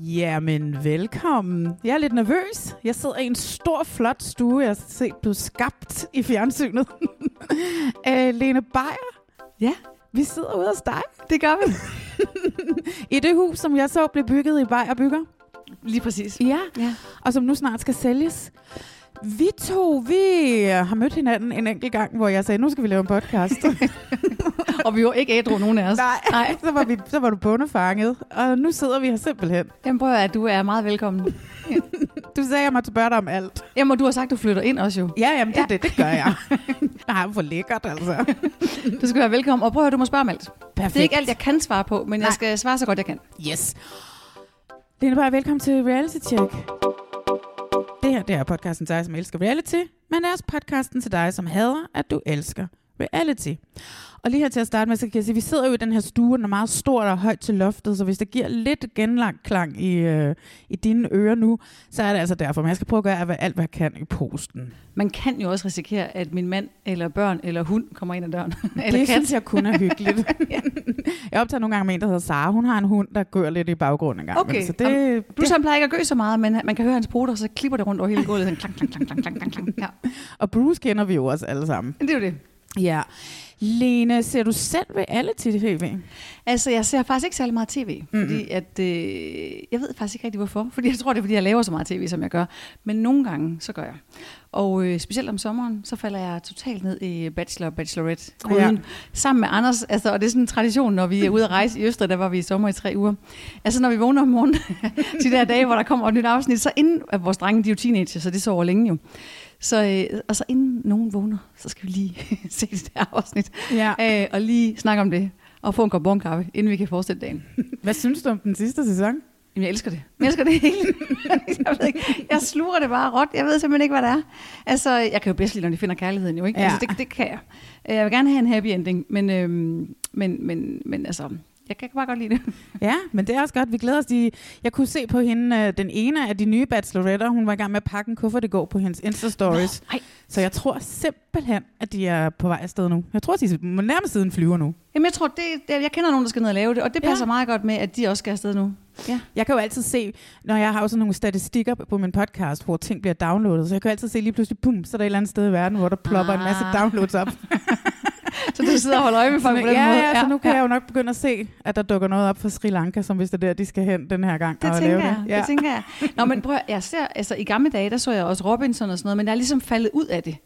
Jamen, velkommen. Jeg er lidt nervøs. Jeg sidder i en stor, flot stue, jeg har set blev skabt i fjernsynet. øh, Lene Beyer, Ja, vi sidder ude hos dig. det gør vi. I det hus, som jeg så blev bygget i Beyer Bygger. Lige præcis. Ja. Ja. Og som nu snart skal sælges. Vi to, vi har mødt hinanden en enkelt gang, hvor jeg sagde, nu skal vi lave en podcast. Og vi var ikke ædru, nogen af os. Nej, Nej. Så, var vi, så var du bundefanget. Og nu sidder vi her simpelthen. Jamen prøv at du er meget velkommen. Du sagde, at jeg måtte spørge dig om alt. Jamen, og du har sagt, du flytter ind også jo. Ja, jamen det, ja. det, det gør jeg. Nej, hvor lækkert altså. Du skal være velkommen. Og prøv at høre, du må spørge om alt. Perfekt. Det er ikke alt, jeg kan svare på, men Nej. jeg skal svare så godt, jeg kan. Yes. Lene Beyer, velkommen til Reality Check. Det her, det er podcasten til dig, som elsker reality, men det er også podcasten til dig, som hader, at du elsker reality. Og lige her til at starte med, så kan jeg sige, at vi sidder jo i den her stue, den er meget stor og højt til loftet, så hvis det giver lidt genlagt klang i, øh, i dine ører nu, så er det altså derfor. Men jeg skal prøve at gøre alt, hvad jeg kan i posten. Man kan jo også risikere, at min mand, eller børn, eller hund kommer ind ad døren. eller det kat. synes jeg kun er hyggeligt. jeg optager nogle gange med en, der hedder Sara. Hun har en hund, der gør lidt i baggrunden en gang. Okay. imellem, Så det, Jamen, det, Du så plejer ikke at gø så meget, men man kan høre hans poter, så klipper det rundt over hele gulvet. Sådan klang, klang, klang, klang, klang, klang. Ja. og Bruce kender vi jo også alle sammen. Men det er jo det. Ja. Lene, ser du selv reality-tv? Altså, jeg ser faktisk ikke særlig meget tv, fordi at, øh, jeg ved faktisk ikke rigtig hvorfor, fordi jeg tror, det er, fordi jeg laver så meget tv, som jeg gør. Men nogle gange, så gør jeg. Og øh, specielt om sommeren, så falder jeg totalt ned i Bachelor og Bachelorette. Ja. sammen med Anders. Altså, og det er sådan en tradition, når vi er ude at rejse i Østrig, der var vi i sommer i tre uger. Altså, når vi vågner om morgenen, de der dage, hvor der kommer et nyt afsnit, så inden, at vores drenge, de er jo teenager, så det sover længe jo. Så, øh, og så inden nogen vågner, så skal vi lige se det der afsnit, Ja. øh, og lige snakke om det, og få en kop morgenkaffe, inden vi kan fortsætte dagen. Hvad synes du om den sidste sæson? Jamen, jeg elsker det. Jeg elsker det hele. jeg, ved ikke, jeg sluger det bare råt. Jeg ved simpelthen ikke, hvad det er. Altså, jeg kan jo bedst lide, når de finder kærligheden jo, ikke? Ja. Altså, det, det kan jeg. Øh, Jeg vil gerne have en happy ending, men, øhm, men, men, men altså, jeg kan bare godt lide det. Ja, men det er også godt. Vi glæder os. De, jeg kunne se på hende, øh, den ene af de nye bacheloretter, hun var i gang med at pakke en kuffert i går på hendes Insta-stories. Ej. Så jeg tror simpelthen, at de er på vej afsted nu. Jeg tror, de må nærmest siden flyver nu. Jamen, jeg tror, det, det, jeg kender nogen, der skal ned og lave det, og det passer ja. meget godt med, at de også skal afsted nu. Ja. Jeg kan jo altid se, når jeg har sådan nogle statistikker på min podcast, hvor ting bliver downloadet, så jeg kan jo altid se lige pludselig, bum, så er der et eller andet sted i verden, hvor der plopper ah. en masse Ah. downloads op. Så du sidder og holder øje med folk på den ja, måde. ja, så nu kan ja. jeg jo nok begynde at se, at der dukker noget op fra Sri Lanka, som hvis det er der, de skal hen den her gang. Det og tænker lave jeg, det. ja. det tænker jeg. Nå, men prøv, jeg ser, altså i gamle dage, der så jeg også Robinson og sådan noget, men jeg er ligesom faldet ud af det.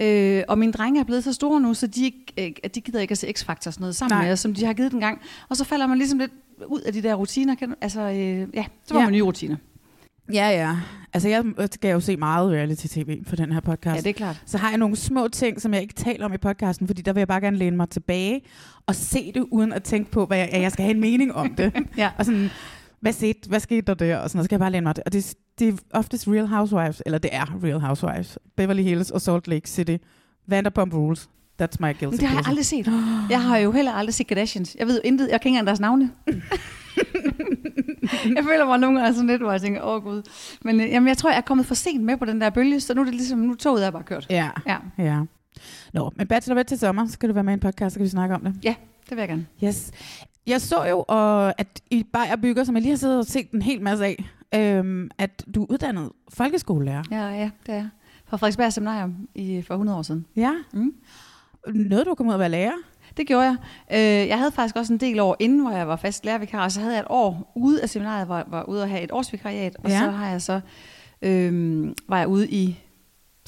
Øh, og mine drenge er blevet så store nu, så de, ikke, øh, at de gider ikke at se X-Factor sådan noget sammen Nej. med os, som de har givet den gang. Og så falder man ligesom lidt ud af de der rutiner. Kan, altså, øh, ja, så får Ja. man nye rutiner. Ja, ja. Altså, jeg skal jo se meget reality-tv for den her podcast. Ja, det er klart. Så har jeg nogle små ting, som jeg ikke taler om i podcasten, fordi der vil jeg bare gerne læne mig tilbage og se det, uden at tænke på, hvad jeg, at jeg skal have en mening om det. Ja. Og sådan, hvad skete, hvad skete der der? Og sådan noget, så skal jeg bare læne mig til. Og det, det er oftest Real Housewives, eller det er Real Housewives. Beverly Hills og Salt Lake City. Vanderpump Rules. That's my guilty Men det har jeg pleasure. aldrig set. Jeg har jo heller aldrig set Kardashians. Jeg ved jo intet. Jeg kan ikke engang deres navne. jeg føler mig nogle gange sådan lidt, hvor jeg tænker, åh oh, gud. Men øh, jamen, jeg tror, jeg er kommet for sent med på den der bølge, så nu er det ligesom, nu toget er bare kørt. Ja, Ja, ja. Nå, men Bachelorette til sommer, så skal du være med i en podcast, så kan vi snakke om det. ja det vil jeg gerne. Yes. Jeg så jo, og at i Bayer Bygger, som jeg lige har siddet og set en hel masse af, øhm, at du er uddannet folkeskolelærer. Ja, ja, det er jeg. Fra Frederiksberg Seminarium i, for 100 år siden. Ja. Mm. Noget, du kommet ud at være lærer? det gjorde jeg. Øh, jeg havde faktisk også en del år inden, hvor jeg var fast lærervikar, og så havde jeg et år ude af seminariet, hvor jeg var ude at have et årsvikariat, og Ja. så har jeg så, øh, var jeg ude i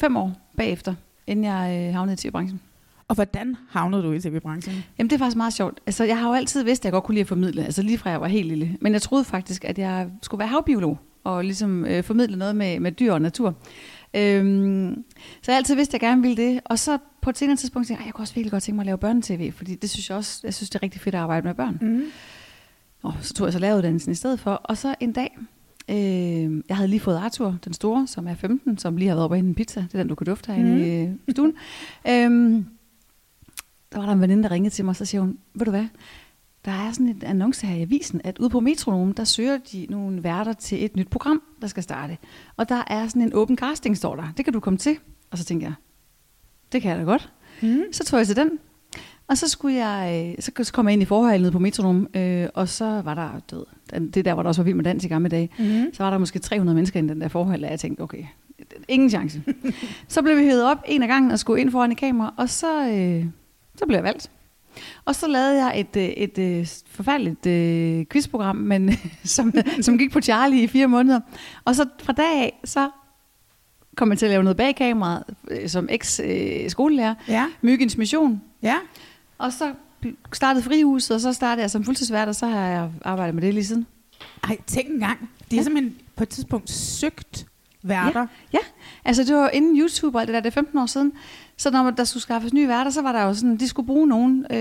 fem år bagefter, inden jeg øh, havnede i TV-branchen. Og hvordan havnede du i tv-branchen? Jamen det er faktisk meget sjovt. Altså jeg har jo altid vidst, at jeg godt kunne lide at formidle, altså lige fra jeg var helt lille. Men jeg troede faktisk, at jeg skulle være havbiolog, og ligesom øh, formidle noget med, med dyr og natur. Øhm, så jeg altid vidst, at jeg gerne ville det. Og så på et senere tidspunkt tænkte jeg, "Ej, jeg kunne også virkelig godt tænke mig at lave børnetv, fordi det synes jeg også, jeg synes det er rigtig fedt at arbejde med børn. Mm. Og så tog jeg så læreruddannelsen i stedet for. Og så en dag, øh, jeg havde lige fået Arthur, den store, som er 15, som lige har været oppe og en pizza. Det er den, du kan dufte herinde mm. i øh, stuen. øhm, der var der en veninde, der ringede til mig, og så siger hun, ved du hvad, der er sådan en annonce her i avisen, at ude på Metronom, der søger de nogle værter til et nyt program, der skal starte. Og der er sådan en åben casting, står der. Det kan du komme til. Og så tænkte jeg, det kan jeg da godt. Mm. Så tog jeg til den. Og så skulle jeg, øh, så kom jeg ind i forholdet nede på Metronom, øh, og så var der, død, det der, hvor der også var vild med dans i gamle dage, Mm. så var der måske 300 mennesker i den der forhold, og jeg tænkte, okay, ingen chance. så blev vi hævet op en af gangen og skulle ind foran et kamera, og så, øh, så blev jeg valgt. Og så lavede jeg et, øh, et, et forfærdeligt øh, quizprogram, men, som, som gik på Charlie i fire måneder. Og så fra dag af, så kom jeg til at lave noget bag kameraet, øh, som eks-skolelærer. Ja, Myggens Mission. ja. Og så startede Frihuset, og så startede jeg som fuldtidsvært, og så har jeg arbejdet med det lige siden. Ej, tænk en gang. De har Ja. simpelthen på et tidspunkt søgt værter. Ja, altså det var inden YouTube og alt det der, det er 15 år siden. Så når der skulle skaffes nye værter, så var der jo sådan, de skulle bruge nogen. Øh,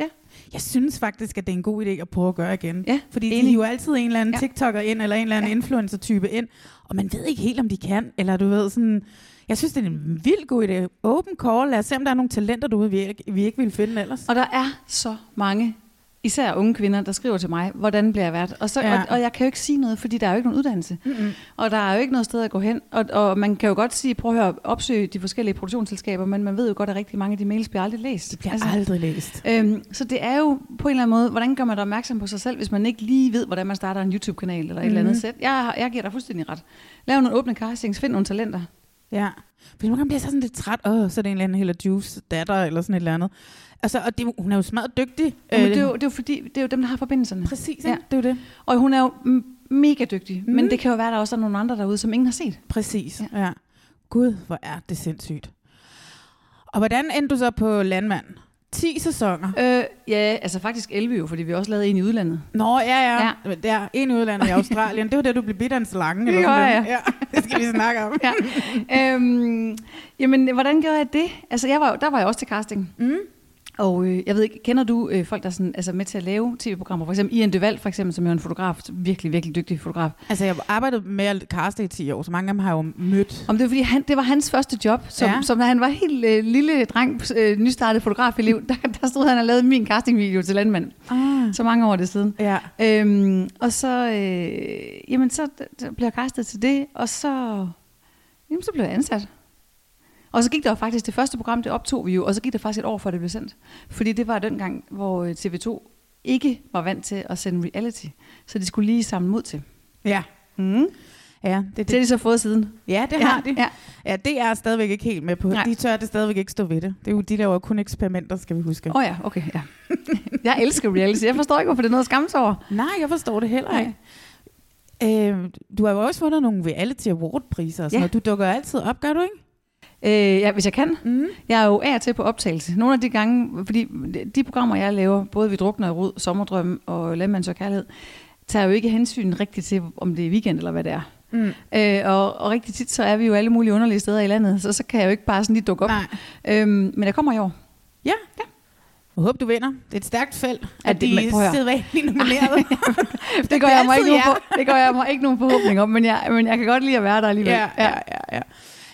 ja, Jeg synes faktisk, at det er en god idé at prøve at gøre igen. Ja, Fordi de enig. hiver altid en eller anden Ja. TikToker ind, eller en eller anden Ja. influencer-type ind, og man ved ikke helt, om de kan. Eller du ved sådan... Jeg synes, det er en vild god idé. Open call. Lad os se, om der er nogle talenter derude, vi ikke, vi ikke ville finde ellers. og der er så mange, især unge kvinder, der skriver til mig, hvordan bliver jeg vært? Og, så, Ja. og, og jeg kan jo ikke sige noget, fordi der er jo ikke nogen uddannelse. Mm-mm. Og der er jo ikke noget sted at gå hen. Og, og man kan jo godt sige, prøv at høre, opsøge de forskellige produktionsselskaber, men man ved jo godt, at rigtig mange af de mails bliver aldrig læst. Det bliver altså, aldrig læst. Øhm, så det er jo på en eller anden måde, hvordan gør man da opmærksom på sig selv, hvis man ikke lige ved, hvordan man starter en YouTube-kanal eller et Mhm. eller andet sæt. Jeg, jeg giver dig fuldstændig ret. Lav nogle åbne castings, find nogle talenter. Ja. Fordi nogle gange bliver jeg så sådan lidt træt. Åh, så er det en eller anden Hella Juice datter, eller sådan et eller andet. Altså, og det, hun er jo smadret dygtig. Men Øh, det, er jo, det er jo fordi, det er jo dem, der har forbindelserne. Præcis, ikke? Ja. Ja. det er jo det. Og hun er jo mega dygtig, mm. men det kan jo være, at der også er nogle andre derude, som ingen har set. Præcis, Ja. ja. ja. Gud, hvor er det sindssygt. Og hvordan endte du så på Landmand? 10 sæsoner. Øh, ja, altså faktisk 11 jo, fordi vi også lavet en i udlandet. Nå, ja, ja. Ja. ja. Der er en i udlandet i Australien. det var det, du blev bidt af en slange. Eller sådan gjorde noget. Ja, det skal vi snakke om. ja. øhm, jamen, hvordan gjorde jeg det? Altså, jeg var, jo- der var jeg også til casting. Mm. Og øh, jeg ved ikke, kender du øh, folk, der er sådan, altså med til at lave tv-programmer? For eksempel Ian Deval, for eksempel, som er en fotograf, virkelig, virkelig dygtig fotograf. Altså, jeg har arbejdet med at caste i 10 år, så mange af dem har jo mødt. Om det var, fordi han, det var hans første job, som, Ja. som da han var helt øh, lille dreng, øh, nystartet fotograf i liv, der, der stod han og lavede min castingvideo til Landmand, Ah. så mange år det siden. Ja. Øhm, og så, øh, jamen så, så blev jeg castet til det, og så, jamen så blev jeg ansat. Og så gik der jo faktisk, det første program, det optog vi jo, og så gik der faktisk et år, før det blev sendt. Fordi det var den gang, hvor øh, TV2 ikke var vant til at sende reality. Så de skulle lige samle mod til. Ja. Mm. Ja, det, Det har det, de så fået siden. ja, det har de. Ja. Ja, det er stadigvæk ikke helt med på. Nej. De tør det stadigvæk ikke stå ved det. Det er jo, de laver kun eksperimenter, skal vi huske. Åh oh ja, okay, ja. jeg elsker reality. Jeg forstår ikke, hvorfor det er noget at skamme sig over. Nej, jeg forstår det heller ikke. Øh, du har jo også fundet nogle reality award-priser og sådan Ja. noget. Du dukker altid op, gør du ikke? Øh, ja, hvis jeg kan. Mm. Jeg er jo af til på optagelse. Nogle af de gange, fordi de programmer, jeg laver, både Vi drukner i rod, Sommerdrøm og Landmands og Kærlighed, tager jo ikke hensyn rigtigt til, om det er weekend eller hvad det er. Mm. Øh, og, og rigtig tit, så er vi jo alle mulige underlige steder i landet, så så kan jeg jo ikke bare sådan lige dukke op. Nej. Øhm, men jeg kommer i år. Ja. ja. Jeg håber, du vinder. Det er et stærkt felt, at de at høre. sidder helt nomineret. Det bliver jeg mig ikke nogen, på, det gør jeg mig ikke nogen forhåbning om, men jeg, men jeg kan godt lide at være der alligevel. ja, ja, ja, ja.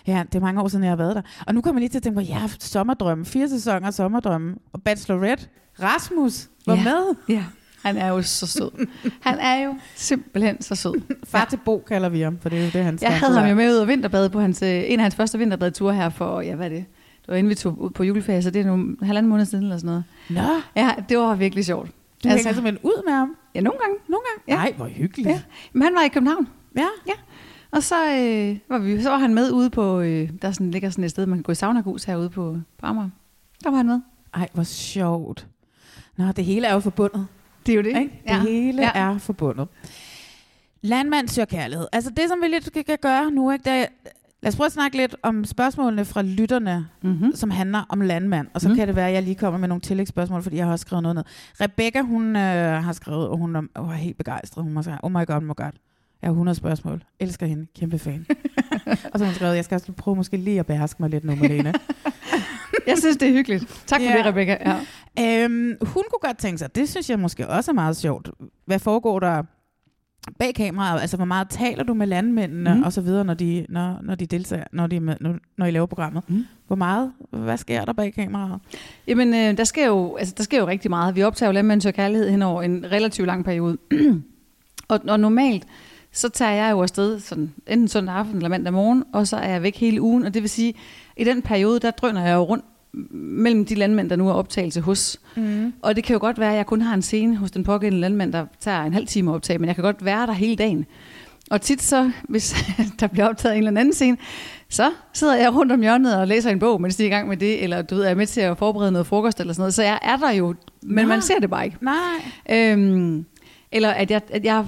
Ja, det er mange år siden, jeg har været der. Og nu kommer jeg lige til at tænke på, jeg har haft sommerdrømme. Fire sæsoner sommerdrømme. Og Bachelorette. Rasmus var Ja. med. ja. Han er jo så sød. Han er jo simpelthen så sød. Far til Bo kalder vi ham, for det er jo det, han. Jeg havde ham jo med ud og vinterbade på hans, øh, en af hans første vinterbadeture her for, ja hvad er det? Det var inden vi tog ud på juleferie, så det er nogle halvanden måned siden eller sådan noget. Nå, Ja, det var virkelig sjovt. du altså, hænger simpelthen ud med ham. Ja, nogle gange. Nogle gange. Ja. Nej, hvor hyggeligt. Ja. Men han var i København. ja. Og så, øh, var vi, så var han med ude på, øh, der sådan, ligger sådan et sted, man kan gå i saunagus herude på, på Amager. Der var han med. Ej, hvor sjovt. Nå, det hele er jo forbundet. Det er jo det. Ikke? Det hele ja. er forbundet. Landmand søger kærlighed. Altså det, som vi lidt kan gøre nu, ikke, det er, lad os prøve at snakke lidt om spørgsmålene fra lytterne, Mm-hmm. som handler om landmand. Og så Mhm. kan det være, at jeg lige kommer med nogle tillægsspørgsmål, fordi jeg har også skrevet noget ned. Rebecca, hun øh, har skrevet, og hun er, hun er helt begejstret. Hun sagt, oh my god, oh my god. Jeg har 100 spørgsmål. Elsker hende. Kæmpe fan. og så har hun skrevet, jeg skal også prøve måske lige at beherske mig lidt nu, Malene. Jeg synes, det er hyggeligt. Tak for Ja. det, Rebecca. Ja. Øhm, hun kunne godt tænke sig, det synes jeg måske også er meget sjovt. Hvad foregår der bag kameraet? Altså, hvor meget taler du med landmændene mm. og så videre, når de, når, når de deltager, når, de når, når I laver programmet? Mhm. Hvor meget, hvad sker der bag kameraet? Jamen, øh, der, sker jo, altså, der sker jo rigtig meget. Vi optager jo Landmænd søger kærlighed hen over en relativt lang periode. og, og normalt, så tager jeg jo afsted sådan, enten søndag aften eller mandag morgen, og så er jeg væk hele ugen. Og det vil sige, i den periode, der drøner jeg jo rundt mellem de landmænd, der nu er optagelse hos. Mm. Og det kan jo godt være, at jeg kun har en scene hos den pågældende landmand, der tager en halv time at optage, men jeg kan godt være der hele dagen. Og tit så, hvis der bliver optaget en eller anden scene, så sidder jeg rundt om hjørnet og læser en bog, mens de er i gang med det, eller du ved, er med til at forberede noget frokost eller sådan noget. Så jeg er der jo, men Nå. man ser det bare ikke. Nej. Øhm, eller at jeg, at jeg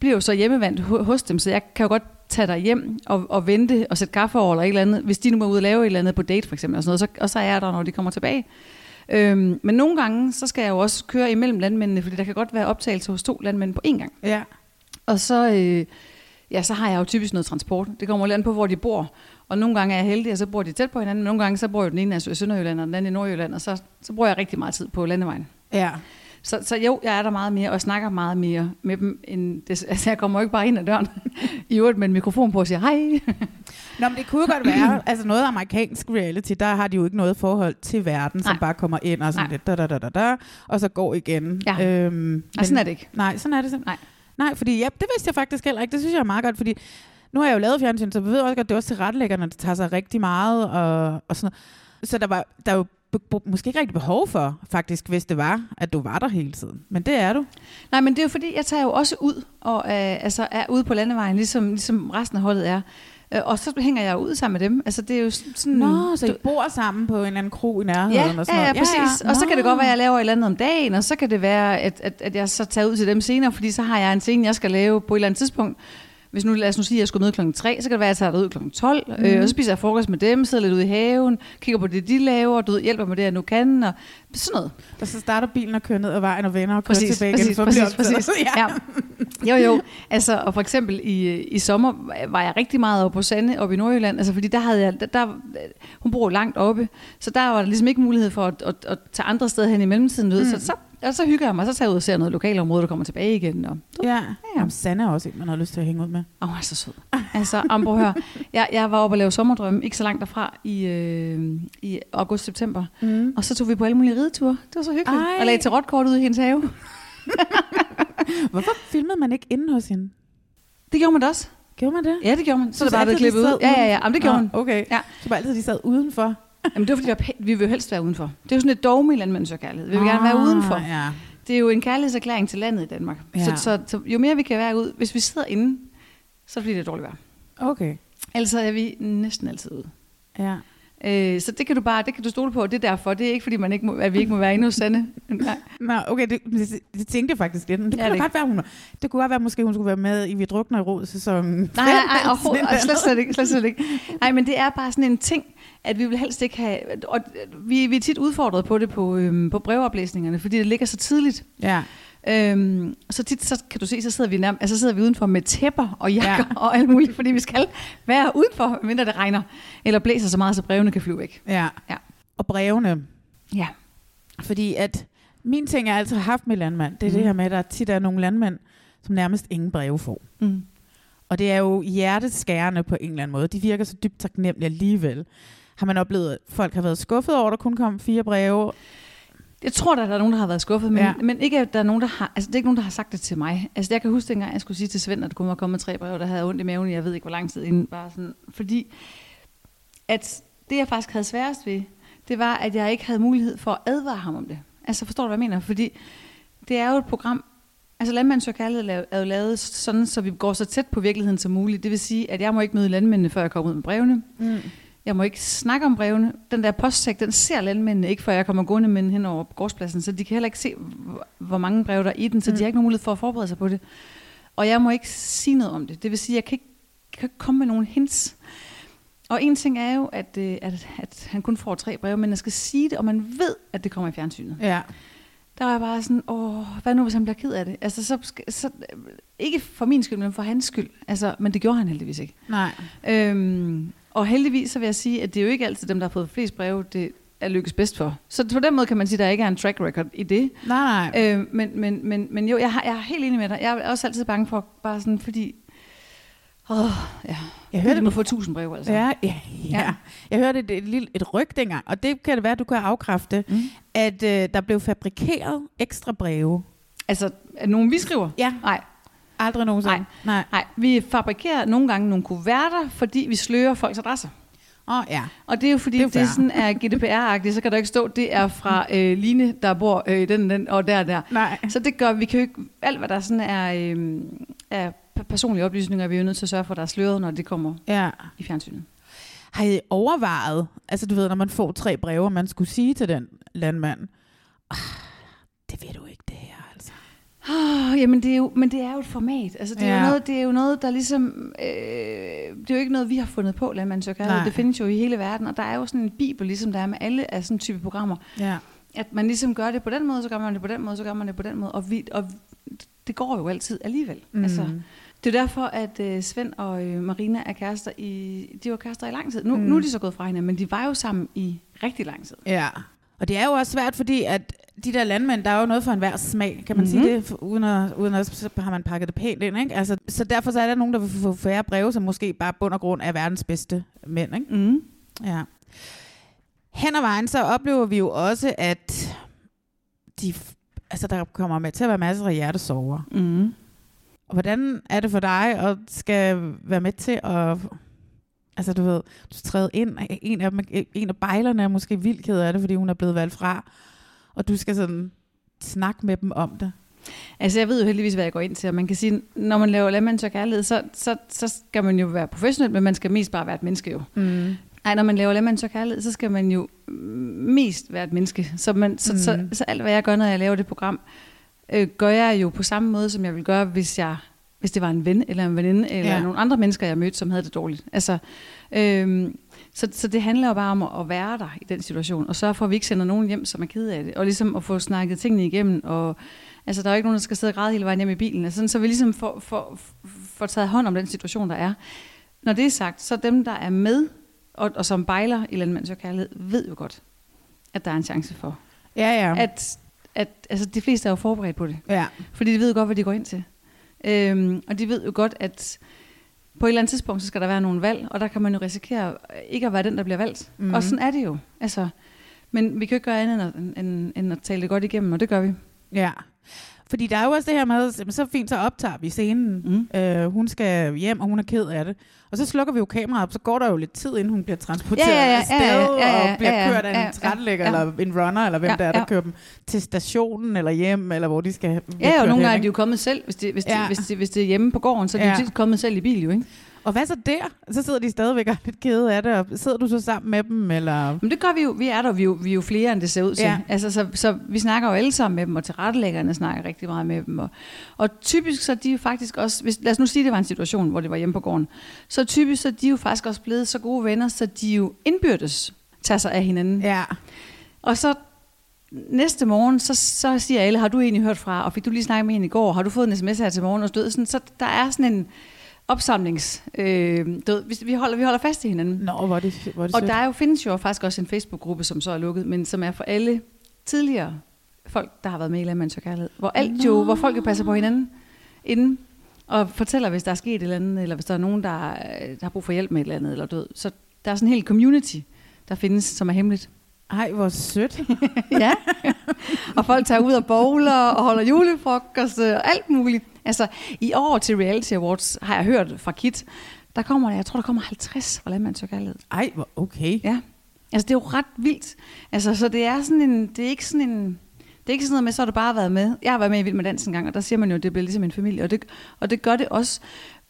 bliver jo så hjemmevandt ho- hos dem, så jeg kan jo godt tage dig hjem og, og vente og sætte kaffe over eller et eller andet, hvis de nu er ude og lave et eller andet på date for eksempel, og, sådan noget, så, og så er jeg der, når de kommer tilbage. Øhm, men nogle gange, så skal jeg jo også køre imellem landmændene, fordi der kan godt være optagelse hos to landmænd på én gang. Ja. Og så, øh, ja, så har jeg jo typisk noget transport. Det kommer lidt på, hvor de bor. Og nogle gange er jeg heldig, og så bor de tæt på hinanden, men nogle gange så bor jo den ene altså i Sønderjylland, og den anden i Nordjylland, og så, så bruger jeg rigtig meget tid på landevejen. Ja. Så, så jo, jeg er der meget mere, og snakker meget mere med dem. End det, altså, jeg kommer jo ikke bare ind ad døren i øvrigt med en mikrofon på og siger hej. Nå, men det kunne jo godt være, altså noget amerikansk reality, der har de jo ikke noget forhold til verden, som Nej. bare kommer ind og sådan Nej. lidt da, da, da, da, da, og så går igen. Ja. Øhm, Og sådan er det ikke. Nej, sådan er det simpelthen. Nej. Nej, fordi ja, det vidste jeg faktisk heller ikke. Det synes jeg er meget godt, fordi nu har jeg jo lavet fjernsyn, så jeg ved også godt, at det er også til retlæggerne, der tager sig rigtig meget og, og sådan noget. Så der var der er jo måske ikke rigtig behov for, faktisk, hvis det var, at du var der hele tiden. Men det er du. Nej, men det er jo fordi, jeg tager jo også ud, og øh, altså er ude på landevejen, ligesom, ligesom resten af holdet er. Øh, og så hænger jeg ud sammen med dem. Altså det er jo sådan... Nå, så I bor sammen på en eller anden kro i nærheden Ja, og sådan ja, ja, præcis. Og så kan det godt være, at jeg laver et eller andet om dagen, og så kan det være, at, at, at jeg så tager ud til dem senere, fordi så har jeg en scene, jeg skal lave på et eller andet tidspunkt. Hvis nu, lad os nu sige, at jeg skulle møde klokken 3, så kan det være, at jeg tager ud klokken 12, mm. øh, og så spiser jeg frokost med dem, sidder lidt ude i haven, kigger på det, de laver, du ved, hjælper med det, jeg nu kan, og sådan noget. Og så starter bilen og kører ned ad vejen og vender og kører Præcis, tilbage præcis, igen. for præcis, præcis. ja. Ja. Jo, jo. Altså, og for eksempel i, i sommer var jeg rigtig meget oppe på Sande, oppe i Nordjylland, altså fordi der havde jeg, der, der, hun bor langt oppe, så der var der ligesom ikke mulighed for at, at, at tage andre steder hen i mellemtiden, mm. så, så, og så hygger jeg mig, så tager jeg ud og ser noget lokalområde, der kommer tilbage igen, og Ja, Ja. Jamen, Sanne er også en, man har lyst til at hænge ud med. Åh, oh, er så sød. Altså, om, prøv at høre. Jeg, jeg var oppe og lave sommerdrømme, ikke så langt derfra, i, øh, i august-september. Mm. Og så tog vi på alle mulige rideture. Det var så hyggeligt. Ej. Og lagde til rotkort ud i hendes have. Hvorfor filmede man ikke inde hos hende? Det gjorde man da også. Gjorde man det? Ja, det gjorde man. Så, Så det bare blevet klippet ud. Ja, ja, ja. Jamen, det gjorde Nå, man. Okay. Ja. Så var altid, de sad udenfor. Jamen, det var fordi, der vi vil jo helst være udenfor. Det er jo sådan et dogme i landmænds og kærlighed. Vi vil gerne være udenfor. Ah, Ja. Det er jo en kærlighedserklæring til landet i Danmark. Ja. Så, så, så, jo mere vi kan være ude, hvis vi sidder inde, så bliver det dårligt vejr. Okay. Ellers er vi næsten altid ude. Ja. Øh, så det kan du bare, det kan du stole på. Det er derfor. Det er ikke fordi, man ikke må, at vi ikke må være inde hos Sanne. Nej. Nå, okay, det, det, det tænkte jeg faktisk lidt. Det Ja, kunne det- godt være, hun Det kunne godt være, måske hun skulle være med i Vi drukner i rod sæson. Nej, nej, nej, slet, slet ikke, slet, slet ikke. Nej, men det er bare sådan en ting, at vi vil helst ikke have... Og vi, vi er tit udfordret på det på, øhm, på brevoplæsningerne, fordi det ligger så tidligt. Ja. Øhm, så tit, så kan du se, så sidder vi, nærmest, altså, så sidder vi udenfor med tæpper og jakker Ja. og alt muligt, fordi vi skal være udenfor, mindre det regner. Eller blæser så meget, så brevene kan flyve væk. ja. Ja. Og brevene. Ja. Fordi at min ting, jeg altid har haft med landmand, det er mm. Mhm. det her med, at der tit er nogle landmænd, som nærmest ingen breve får. Mm. Og det er jo hjerteskærende på en eller anden måde. De virker så dybt taknemmelige alligevel. Har man oplevet, at folk har været skuffet over, at der kun kom fire breve? Jeg tror, der er nogen, der har været skuffet, men, Ja. men ikke, at der er nogen, der har, altså, det er ikke nogen, der har sagt det til mig. Altså, jeg kan huske dengang, jeg skulle sige til Svend, at der kunne komme med tre breve, der havde ondt i maven, jeg ved ikke, hvor lang tid inden. Bare sådan, fordi at det, jeg faktisk havde sværest ved, det var, at jeg ikke havde mulighed for at advare ham om det. Altså, forstår du, hvad jeg mener? Fordi det er jo et program, altså Landmand Søger Kærlighed er- er jo lavet sådan, så vi går så tæt på virkeligheden som muligt. Det vil sige, at jeg må ikke møde landmændene, før jeg kommer ud med brevene. Mm. Jeg må ikke snakke om brevene. Den der postsæk, den ser landmændene ikke, før jeg kommer gående med den hen over gårdspladsen, så de kan heller ikke se, hvor- mange breve der er i den, så mm. de har ikke nogen mulighed for at forberede sig på det. Og jeg må ikke sige noget om det. Det vil sige, at jeg kan ikke, kan ikke komme med nogen hints. Og en ting er jo, at, øh, at, at han kun får tre breve, men jeg skal sige det, og man ved, at det kommer i fjernsynet. Ja. Der var jeg bare sådan, åh, hvad nu hvis han bliver ked af det? Altså, så, så, ikke for min skyld, men for hans skyld. Altså, men det gjorde han heldigvis ikke. Nej. Øhm, og heldigvis så vil jeg sige, at det er jo ikke altid dem, der har fået flest breve, det er lykkes bedst for. Så på den måde kan man sige, at der ikke er en track record i det. Nej, nej. Øh, men, men, men, men jo, jeg, har, jeg er helt enig med dig. Jeg er også altid bange for, bare sådan, fordi... Åh, ja. Jeg hørte hørte, må få tusind breve, altså. Ja, ja, ja. Ja. Jeg hørte et, et, lille, et ryg dengang, og det kan det være, at du kan afkræfte, Mm. at øh, der blev fabrikeret ekstra breve. Altså, er nogen, vi skriver? Ja. Nej, Aldrig nogensinde. Nej. Nej. nej. Vi fabrikerer nogle gange nogle kuverter, fordi vi slører folks adresser. Åh, oh, ja. Og det er jo fordi, Det er det fair. sådan er GDPR-agtigt, så kan der ikke stå, det er fra øh, Line, der bor øh, den, den og der, der. Nej. Så det gør vi kan jo ikke, alt hvad der sådan er, øh, er personlige oplysninger, er vi jo nødt til at sørge for, at der er sløret, når det kommer Ja. i fjernsynet. Har I overvejet, altså du ved, når man får tre breve, og man skulle sige til den landmand, "Ah, det ved du ikke. Oh, jamen det er jo, men det er jo et format. Altså det er, Ja. jo, noget, det er jo noget, der ligesom... Øh, det er jo ikke noget, vi har fundet på, landmandsøkærlighed. Nej. Det findes jo i hele verden, og der er jo sådan en bibel, ligesom der er med alle af sådan type programmer. Ja. At man ligesom gør det på den måde, så gør man det på den måde, så gør man det på den måde. Og, vi, og det går jo altid alligevel. Mm. Altså, det er derfor, at øh, Svend og øh, Marina er kærester i... De var kærester i lang tid. Nu, mm. nu er de så gået fra hinanden, men de var jo sammen i rigtig lang tid. Ja. Og det er jo også svært, fordi at de der landmænd, der er jo noget for enhver smag, kan man mm-hmm. Mhm. sige det, for, uden, at, uden at så har man pakket det pænt ind, ikke? Altså, så derfor så er der nogen, der vil få færre breve, som måske bare bund og grund er verdens bedste mænd, ikke? Mm. Ja. Hen ad vejen, så oplever vi jo også, at de, altså, der kommer med til at være masser af hjertesover. Mm. Og hvordan er det for dig at skal være med til at... Altså, du ved, du træder ind, en af, dem, en af bejlerne er måske vildt ked af det, fordi hun er blevet valgt fra, og du skal sådan snakke med dem om det. Altså, jeg ved jo heldigvis, hvad jeg går ind til, og man kan sige, når man laver landmands og kærlighed, så, så, så skal man jo være professionel, men man skal mest bare være et menneske jo. Mm. Nej, når man laver landmands og kærlighed, så skal man jo mest være et menneske. Så, man, så, Mm. mm. så, så alt, hvad jeg gør, når jeg laver det program, øh, gør jeg jo på samme måde, som jeg ville gøre, hvis jeg hvis det var en ven eller en veninde, eller Ja. nogle andre mennesker, jeg mødte, som havde det dårligt. Altså, øhm, så, så det handler jo bare om at, at være der i den situation, og sørge for, at vi ikke sender nogen hjem, som er ked af det, og ligesom at få snakket tingene igennem, og altså, der er jo ikke nogen, der skal sidde og græde hele vejen hjem i bilen, altså, sådan, så vi ligesom får, får, får taget hånd om den situation, der er. Når det er sagt, så dem, der er med, og, og som bejler i Landmands Kærlighed, ved jo godt, at der er en chance for. Ja, ja. Ja. At, at altså, de fleste er jo forberedt på det. ja. Fordi de ved godt, hvad de går ind til. Øhm, og de ved jo godt, at på et eller andet tidspunkt, så skal der være nogle valg, og der kan man jo risikere ikke at være den, der bliver valgt. Mm. Og sådan er det jo. Altså, men vi kan jo ikke gøre andet end at, end, end at tale det godt igennem, og det gør vi. Ja. Fordi der er jo også det her med, så fint, så optager vi scenen. Mm. Øh, hun skal hjem, og hun er ked af det. Og så slukker vi jo kameraet op, så går der jo lidt tid, inden hun bliver transporteret Ja, ja, ja, afsted, ja, ja, ja, ja, og bliver ja, ja, kørt af en ja, ja, trætlægger, ja. eller en runner, eller hvem Ja, der er, der ja. kører dem til stationen, eller hjem, eller hvor de skal Ja, og nogle gange er de jo kommet selv, hvis det, hvis, Ja. hvis, de, hvis det er hjemme på gården, så er de Ja. jo tit kommet selv i bil jo, ikke? Og hvad så der? Så sidder de stadigvæk og er lidt kede af det, og sidder du så sammen med dem, eller... Men det gør vi jo. Vi er der, vi er jo, vi er jo flere, end det ser ud til. Ja. Altså, så, så vi snakker jo alle sammen med dem, og tilrettelæggerne snakker rigtig meget med dem. Og, og typisk så er de jo faktisk også, hvis, lad os nu sige, det var en situation, hvor det var hjemme på gården, så typisk så er de jo faktisk også blevet så gode venner, så de jo indbyrdes tager sig af hinanden. Ja, Og så næste morgen, så, så siger alle, har du egentlig hørt fra, og fik du lige snakket med hende i går, har du fået en sms her til morgen, og stod sådan, så der er sådan en opsamlings... Øh, du vi, vi, holder, vi holder fast i hinanden. nå, hvor er det, hvor er det Og sødt. der er jo, findes jo faktisk også en Facebook-gruppe, som så er lukket, men som er for alle tidligere folk, der har været med i Landmands og Kærlighed. Hvor, alt jo, hvor folk jo passer på hinanden inden, og fortæller, hvis der er sket et eller andet, eller hvis der er nogen, der, der har brug for hjælp med et eller andet, eller død. Så der er sådan en hel community, der findes, som er hemmeligt. Ej, hvor sødt. ja. og folk tager ud og bowler og holder julefrokost og alt muligt. Altså, i år til Reality Awards har jeg hørt fra Kit, der kommer, jeg tror, der kommer 50 fra Landmands og Kærlighed. Ej, hvor okay. Ja. Altså, det er jo ret vildt. Altså, så det er sådan en, det er ikke sådan en, det er ikke sådan noget med, så har du bare været med. Jeg har været med i Vild med Dans en gang, og der siger man jo, at det bliver ligesom en familie, og det, og det gør det også.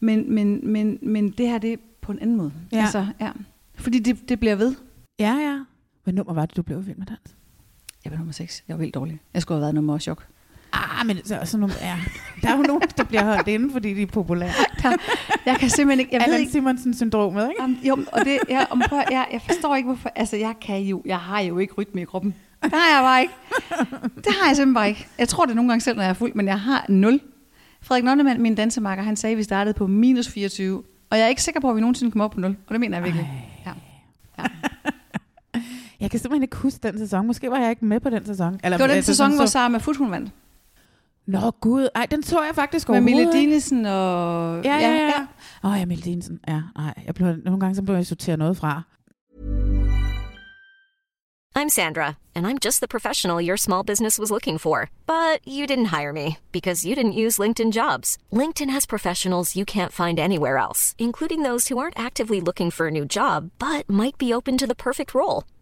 Men, men, men, men det her, det er på en anden måde. Ja. Altså, ja. Fordi det, det bliver ved. Ja, ja. Hvad nummer var det, du blev vild med dans? Jeg var nummer 6. Jeg var vildt dårlig. Jeg skulle have været nummer chok. Ah, men så, sådan nogle, ja. Der er jo nogen, der bliver holdt inde, fordi de er populære. Der, jeg kan simpelthen ikke... Jeg ved Allan ikke, Simonsen-syndromet, ikke? Om, jo, og det, jeg, om, prøv, jeg, jeg forstår ikke, hvorfor... Altså, jeg kan jo... Jeg har jo ikke rytme i kroppen. Det har jeg bare ikke. Det har jeg simpelthen bare ikke. Jeg tror det nogle gange selv, når jeg er fuld, men jeg har nul. Frederik Nonnemann, min dansemarker, han sagde, at vi startede på minus 24. Og jeg er ikke sikker på, at vi nogensinde kommer op på 0. Og det mener jeg virkelig. Ja. Ja. Jeg kan simpelthen ikke huske den sæson. Måske var jeg ikke med på den sæson. Eller, Det var den altså, sæson, sådan hvor så- Sara Mafut, hun vandt. Nå gud, ej, den så jeg faktisk Med Mille. Dinesen og... Ja, ja, ja. Åh, oh, ja, Mille Dinesen. Ja, nej. Jeg blev, nogle gange så blev jeg sorteret noget fra. I'm Sandra, and I'm just the professional your small business was looking for. But you didn't hire me because you didn't use LinkedIn jobs. LinkedIn has professionals you can't find anywhere else, including those who aren't actively looking for a new job but might be open to the perfect role,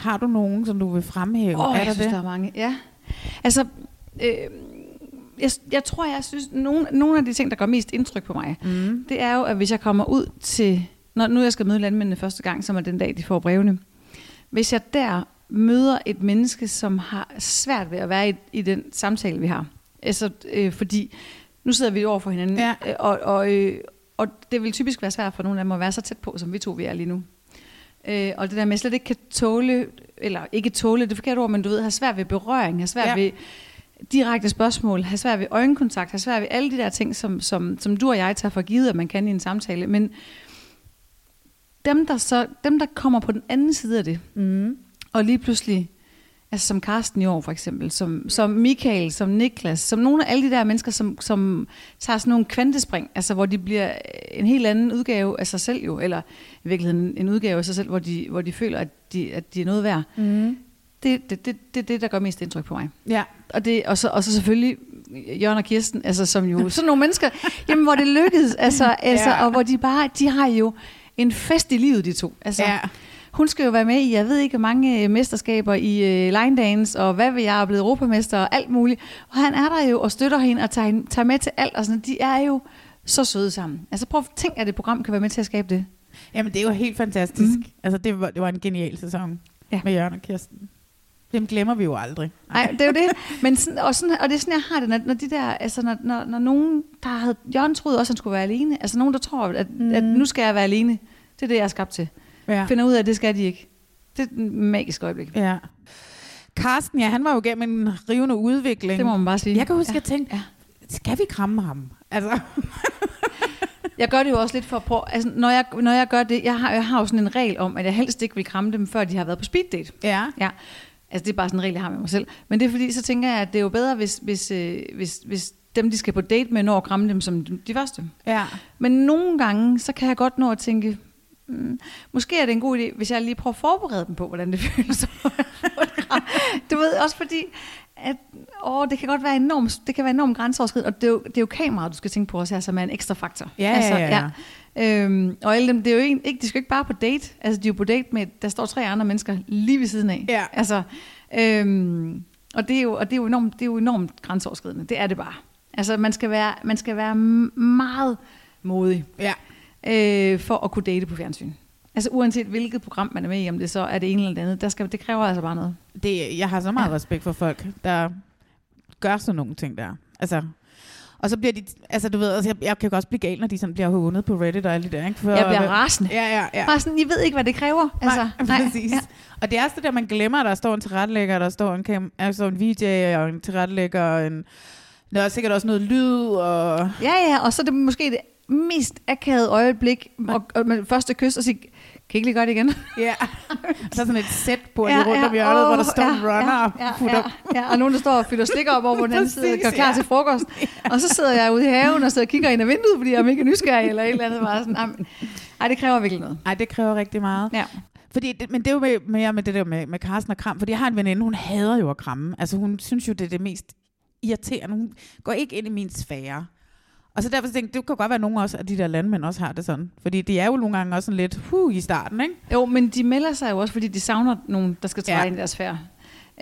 Har du nogen, som du vil fremhæve? Åh, er jeg der synes, det? der er mange. Ja. Altså, øh, jeg, jeg tror, jeg synes, nogle, nogle af de ting, der gør mest indtryk på mig, mm. det er jo, at hvis jeg kommer ud til, når nu jeg skal møde landmændene første gang, som er den dag, de får brevene, hvis jeg der møder et menneske, som har svært ved at være i, i den samtale, vi har. Altså, øh, fordi nu sidder vi over for hinanden, Ja. øh, og, og, øh, og det vil typisk være svært for nogle af dem at være så tæt på, som vi to vi er lige nu. Øh, og det der med, at jeg slet ikke kan tåle, eller ikke tåle, det er forkert ord, men du ved, have svært ved berøring, have svært Ja. ved direkte spørgsmål, have svært ved øjenkontakt, have svært ved alle de der ting, som, som, som du og jeg tager for givet, at man kan i en samtale. Men dem, der, så, dem, der kommer på den anden side af det, Mm. og lige pludselig, altså som Carsten i år for eksempel, som, som Michael, som Niklas, som nogle af alle de der mennesker, som, som tager sådan nogle kvantespring, altså hvor de bliver en helt anden udgave af sig selv jo, eller i virkeligheden en udgave af sig selv, hvor de, hvor de føler, at de, at de er noget værd. Mm. Det, det, det, det er det, der gør mest indtryk på mig. Ja. Og, det, og, så, og så selvfølgelig Jørgen og Kirsten, altså som jo sådan nogle mennesker, jamen hvor det lykkedes, altså, altså Ja. og hvor de bare, de har jo en fest i livet, de to. Altså, Ja. Hun skal jo være med i, jeg ved ikke, mange øh, mesterskaber i øh, line dance, og hvad vil jeg er blevet europamester og alt muligt. Og han er der jo og støtter hende og tager, hende, tager med til alt. Og sådan, de er jo så søde sammen. Altså prøv at tænk, at et program kan være med til at skabe det. Jamen, det er jo helt fantastisk. Mm. Altså, det var, det var en genial sæson ja. Ja. med Jørgen og Kirsten. Dem glemmer vi jo aldrig. Nej, det er jo det. Men sådan, og, sådan, og det er sådan, jeg har det, når, når de der, altså når, når, når nogen, der havde, Jørgen troede også, at han skulle være alene. Altså nogen, der tror, at, mm. at nu skal jeg være alene. Det er det, jeg er skabt til. Ja. Finder ud af, at det skal de ikke. Det er et magisk øjeblik. ja. Karsten, ja, han var jo gennem en rivende udvikling. Det må man bare sige. Jeg kan huske, ja. at jeg tænkte, Ja. skal vi kramme ham? Altså, Jeg gør det jo også lidt for at prøve, altså når jeg, når jeg gør det, jeg har, jeg har jo sådan en regel om, at jeg helst ikke vil kramme dem, før de har været på speed date. ja. Ja, altså det er bare sådan en regel, jeg har med mig selv. Men det er fordi, så tænker jeg, at det er jo bedre, hvis, hvis, øh, hvis, hvis dem, de skal på date med, når at kramme dem som de første. Ja. Men nogle gange, så kan jeg godt nå at tænke, mm, måske er det en god idé, hvis jeg lige prøver at forberede dem på, hvordan det føles. du ved, også fordi, at åh, det kan godt være enormt, det kan være enormt grænseoverskridende, og det er, jo, det er jo kameraet, du skal tænke på også her, som er en ekstra faktor. Ja, ja, ja. ja. Øhm, og alle dem, det er jo ikke, de skal jo ikke bare på date, altså de er jo på date med, der står tre andre mennesker lige ved siden af. Ja. Altså, øhm, og det er jo, og det er jo enormt, det er jo enormt grænseoverskridende, det er det bare. Altså man skal være, man skal være meget modig Ja. Øh, for at kunne date på fjernsyn. Altså uanset hvilket program man er med i, om det så er det ene eller det andet, der skal, det kræver altså bare noget. Det, jeg har så meget ja. Respekt for folk, der gør sådan nogle ting der. Altså, og så bliver de, altså du ved, altså, jeg, jeg kan jo også blive gal, når de sådan bliver hundet på Reddit og alt det der, ikke? For, Jeg bliver rasende. Ja, ja, ja. Bare sådan, I ved ikke, hvad det kræver. Altså, nej, nej, præcis. ja. Og det er også det der, man glemmer, at der står en tilrettelægger, der står en, der står en VJ og en tilrettelægger og en Der er sikkert også noget lyd, og... Ja, ja, og så er det måske det mest akavede øjeblik, og, og med første kys, og sige, kan I ikke lige gøre det igen? Ja. Og så er sådan et sæt på ja, rundt om hjørnet, åh, hvor der står ja, runner og ja, putter ja, ja, og nogen, der står og fylder stikker op over på den anden side, gør klar ja. til frokost. Og så sidder jeg ude i haven og sidder og kigger ind ad vinduet, fordi jeg er mega nysgerrig, eller et eller andet. Bare sådan, ej, men- ej, det kræver virkelig noget. Ej, det kræver rigtig meget. Ja. Fordi, det, men det er jo med, mere med det der med, med Carsten og kram, fordi jeg har en veninde, hun hader jo at kramme. Altså hun synes jo, det er det mest irriterende. Hun går ikke ind i min sfære. Og så derfor tænkte jeg, det kan godt være, nogle også af de der landmænd også har det sådan. Fordi de er jo nogle gange også sådan lidt huh, i starten, ikke? Jo, men de melder sig jo også, fordi de savner nogen, der skal træde Ja. ind i deres færd.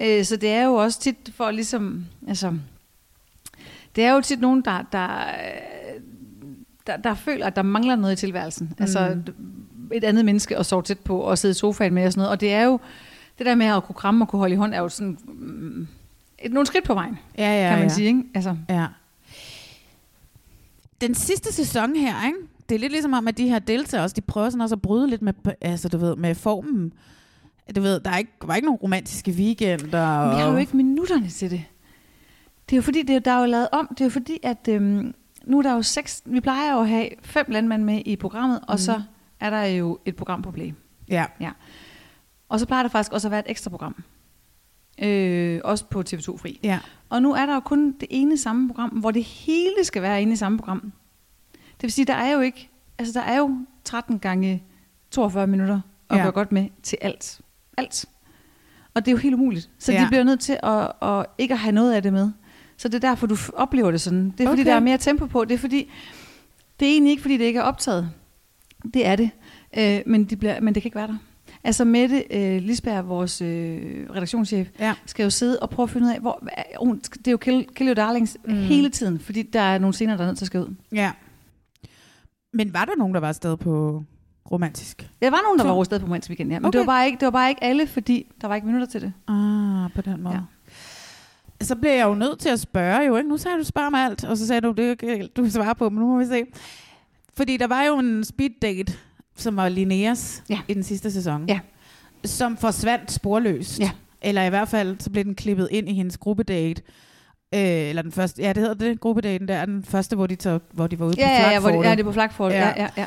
Øh, så det er jo også tit for ligesom, altså, det er jo tit nogen, der, der, der, der føler, at der mangler noget i tilværelsen. Mm. Altså et andet menneske at sove tæt på og sidde i sofaen med og sådan noget. Og det er jo, det der med at kunne kramme og kunne holde i hånd, er jo sådan mm, et, nogle skridt på vejen, Ja, ja, ja, kan man ja. sige. Ikke? Altså, Ja. Den sidste sæson her, ikke? det er lidt ligesom om, at de her deltagere også, de prøver sådan også at bryde lidt med, altså, du ved, med formen. Du ved, der er ikke, var ikke nogen romantiske weekender. Og... Vi har jo ikke minutterne til det. Det er jo fordi, det er, der er jo lavet om. Det er jo fordi, at øhm, nu er der jo seks... Vi plejer jo at have fem landmænd med i programmet, og så er der jo et program på Play. Ja. Ja. Og så plejer der faktisk også at være et ekstra program. Øh, også på TV2 Fri. Ja. Og nu er der jo kun det ene samme program, hvor det hele skal være inde i samme program. Det vil sige, der er jo ikke... Altså, der er jo 13 gange 42 minutter at Ja. gøre godt med til alt. Alt. Og det er jo helt umuligt. Så Ja. de bliver nødt til at, at ikke at have noget af det med. Så det er derfor, du oplever det sådan. Det er fordi, Okay. der er mere tempo på. Det er fordi... Det er egentlig ikke, fordi det ikke er optaget. Det er det. Øh, men, de bliver, men det kan ikke være der. Altså Mette øh, Lisberg, vores øh, redaktionschef, Ja. skal jo sidde og prøve at finde ud af, hvor, hun, det er jo Kill, Kill Your Darlings Mm. hele tiden, fordi der er nogle scener, der er nødt til at skal ud. ja. Men var der nogen, der var afsted på romantisk? Der var nogen, der var over sted på Mands Weekend, ja. Men Okay. okay. det, var bare ikke, det var bare ikke alle, fordi der var ikke minutter til det. Ah, på den måde. Ja. Så bliver jeg jo nødt til at spørge jo, ikke? Nu sagde du, spørg mig alt, og så sagde du, det kan du kan svare på, men nu må vi se. Fordi der var jo en speed date, som var Linneas Ja. i den sidste sæson. Ja. Som forsvandt sporløst. Ja. Eller i hvert fald, så blev den klippet ind i hendes gruppedate. Øh, eller den første, ja, det hedder det, gruppedaten der, den første, hvor de, tager, hvor de var ude på Ja, ja, ja, hvor det, flakfortet. ja, det er på flakfortet. Ja. Ja. Ja, ja, ja.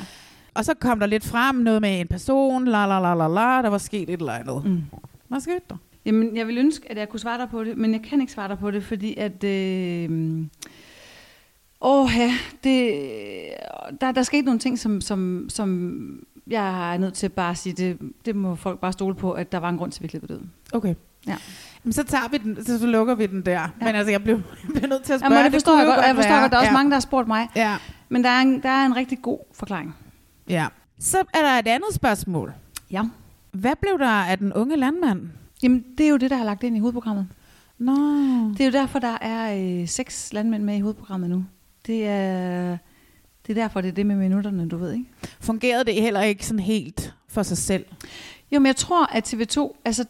Og så kom der lidt frem noget med en person, la la la la la, der var sket et eller andet. Mm. Hvad skete der? Jamen, jeg vil ønske, at jeg kunne svare dig på det, men jeg kan ikke svare dig på det, fordi at... Øh, åh, ja, det, der, der skete nogle ting, som, som, som jeg er nødt til bare at sige, det, det må folk bare stole på, at der var en grund til, at vi klippede det ud. Okay. Ja. Men så tager vi den, så, lukker vi den der. Ja. Men altså, jeg blev, jeg blev nødt til at spørge. Jamen, det forstår kunne jeg godt, og jeg forstår godt, der er også ja. mange, der har spurgt mig, Ja. men der er en, der er en rigtig god forklaring. ja. Så er der et andet spørgsmål. Ja. Hvad blev der af den unge landmand? Jamen, det er jo det, der er lagt ind i hovedprogrammet. Nå. Det er jo derfor, der er øh, seks landmænd med i hovedprogrammet nu. Det er, det er derfor, det er det med minutterne, du ved, ikke? Fungerede det heller ikke sådan helt for sig selv? Jo, men jeg tror, at TV2, altså,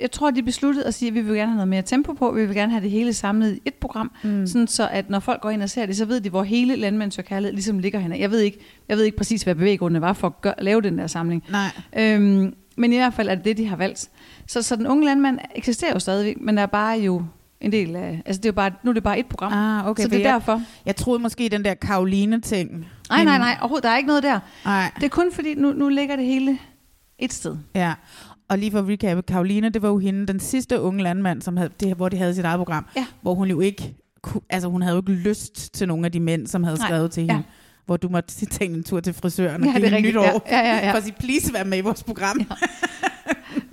jeg tror, de besluttede at sige, at vi vil gerne have noget mere tempo på, vi vil gerne have det hele samlet i et program, mm. sådan så at når folk går ind og ser det, så ved de, hvor hele Landmænds Kærlighed ligesom ligger henne. Jeg ved ikke, jeg ved ikke præcis, hvad bevæggrundene var for at gøre, lave den der samling. Nej. Øhm, men i hvert fald er det det, de har valgt. Så, så den unge landmand eksisterer jo stadigvæk, men er bare jo en del af... Altså, det er jo bare, nu er det bare et program. Ah, okay. så det er jeg, derfor. Jeg troede måske den der Karoline-ting. Nej, nej, nej, overhovedet, der er ikke noget der. Nej. Det er kun fordi, nu, nu ligger det hele et sted. Ja. Og lige for at recappe, Karoline, det var jo hende, den sidste unge landmand, som havde, det, hvor de havde sit eget program, Ja. hvor hun jo ikke, altså hun havde jo ikke lyst til nogle af de mænd, som havde Nej. skrevet til Ja. hende, hvor du måtte tage en tur til frisøren og Ja, give er nytår, Ja, ja, ja, ja. for at sige, please vær med i vores program. Ja.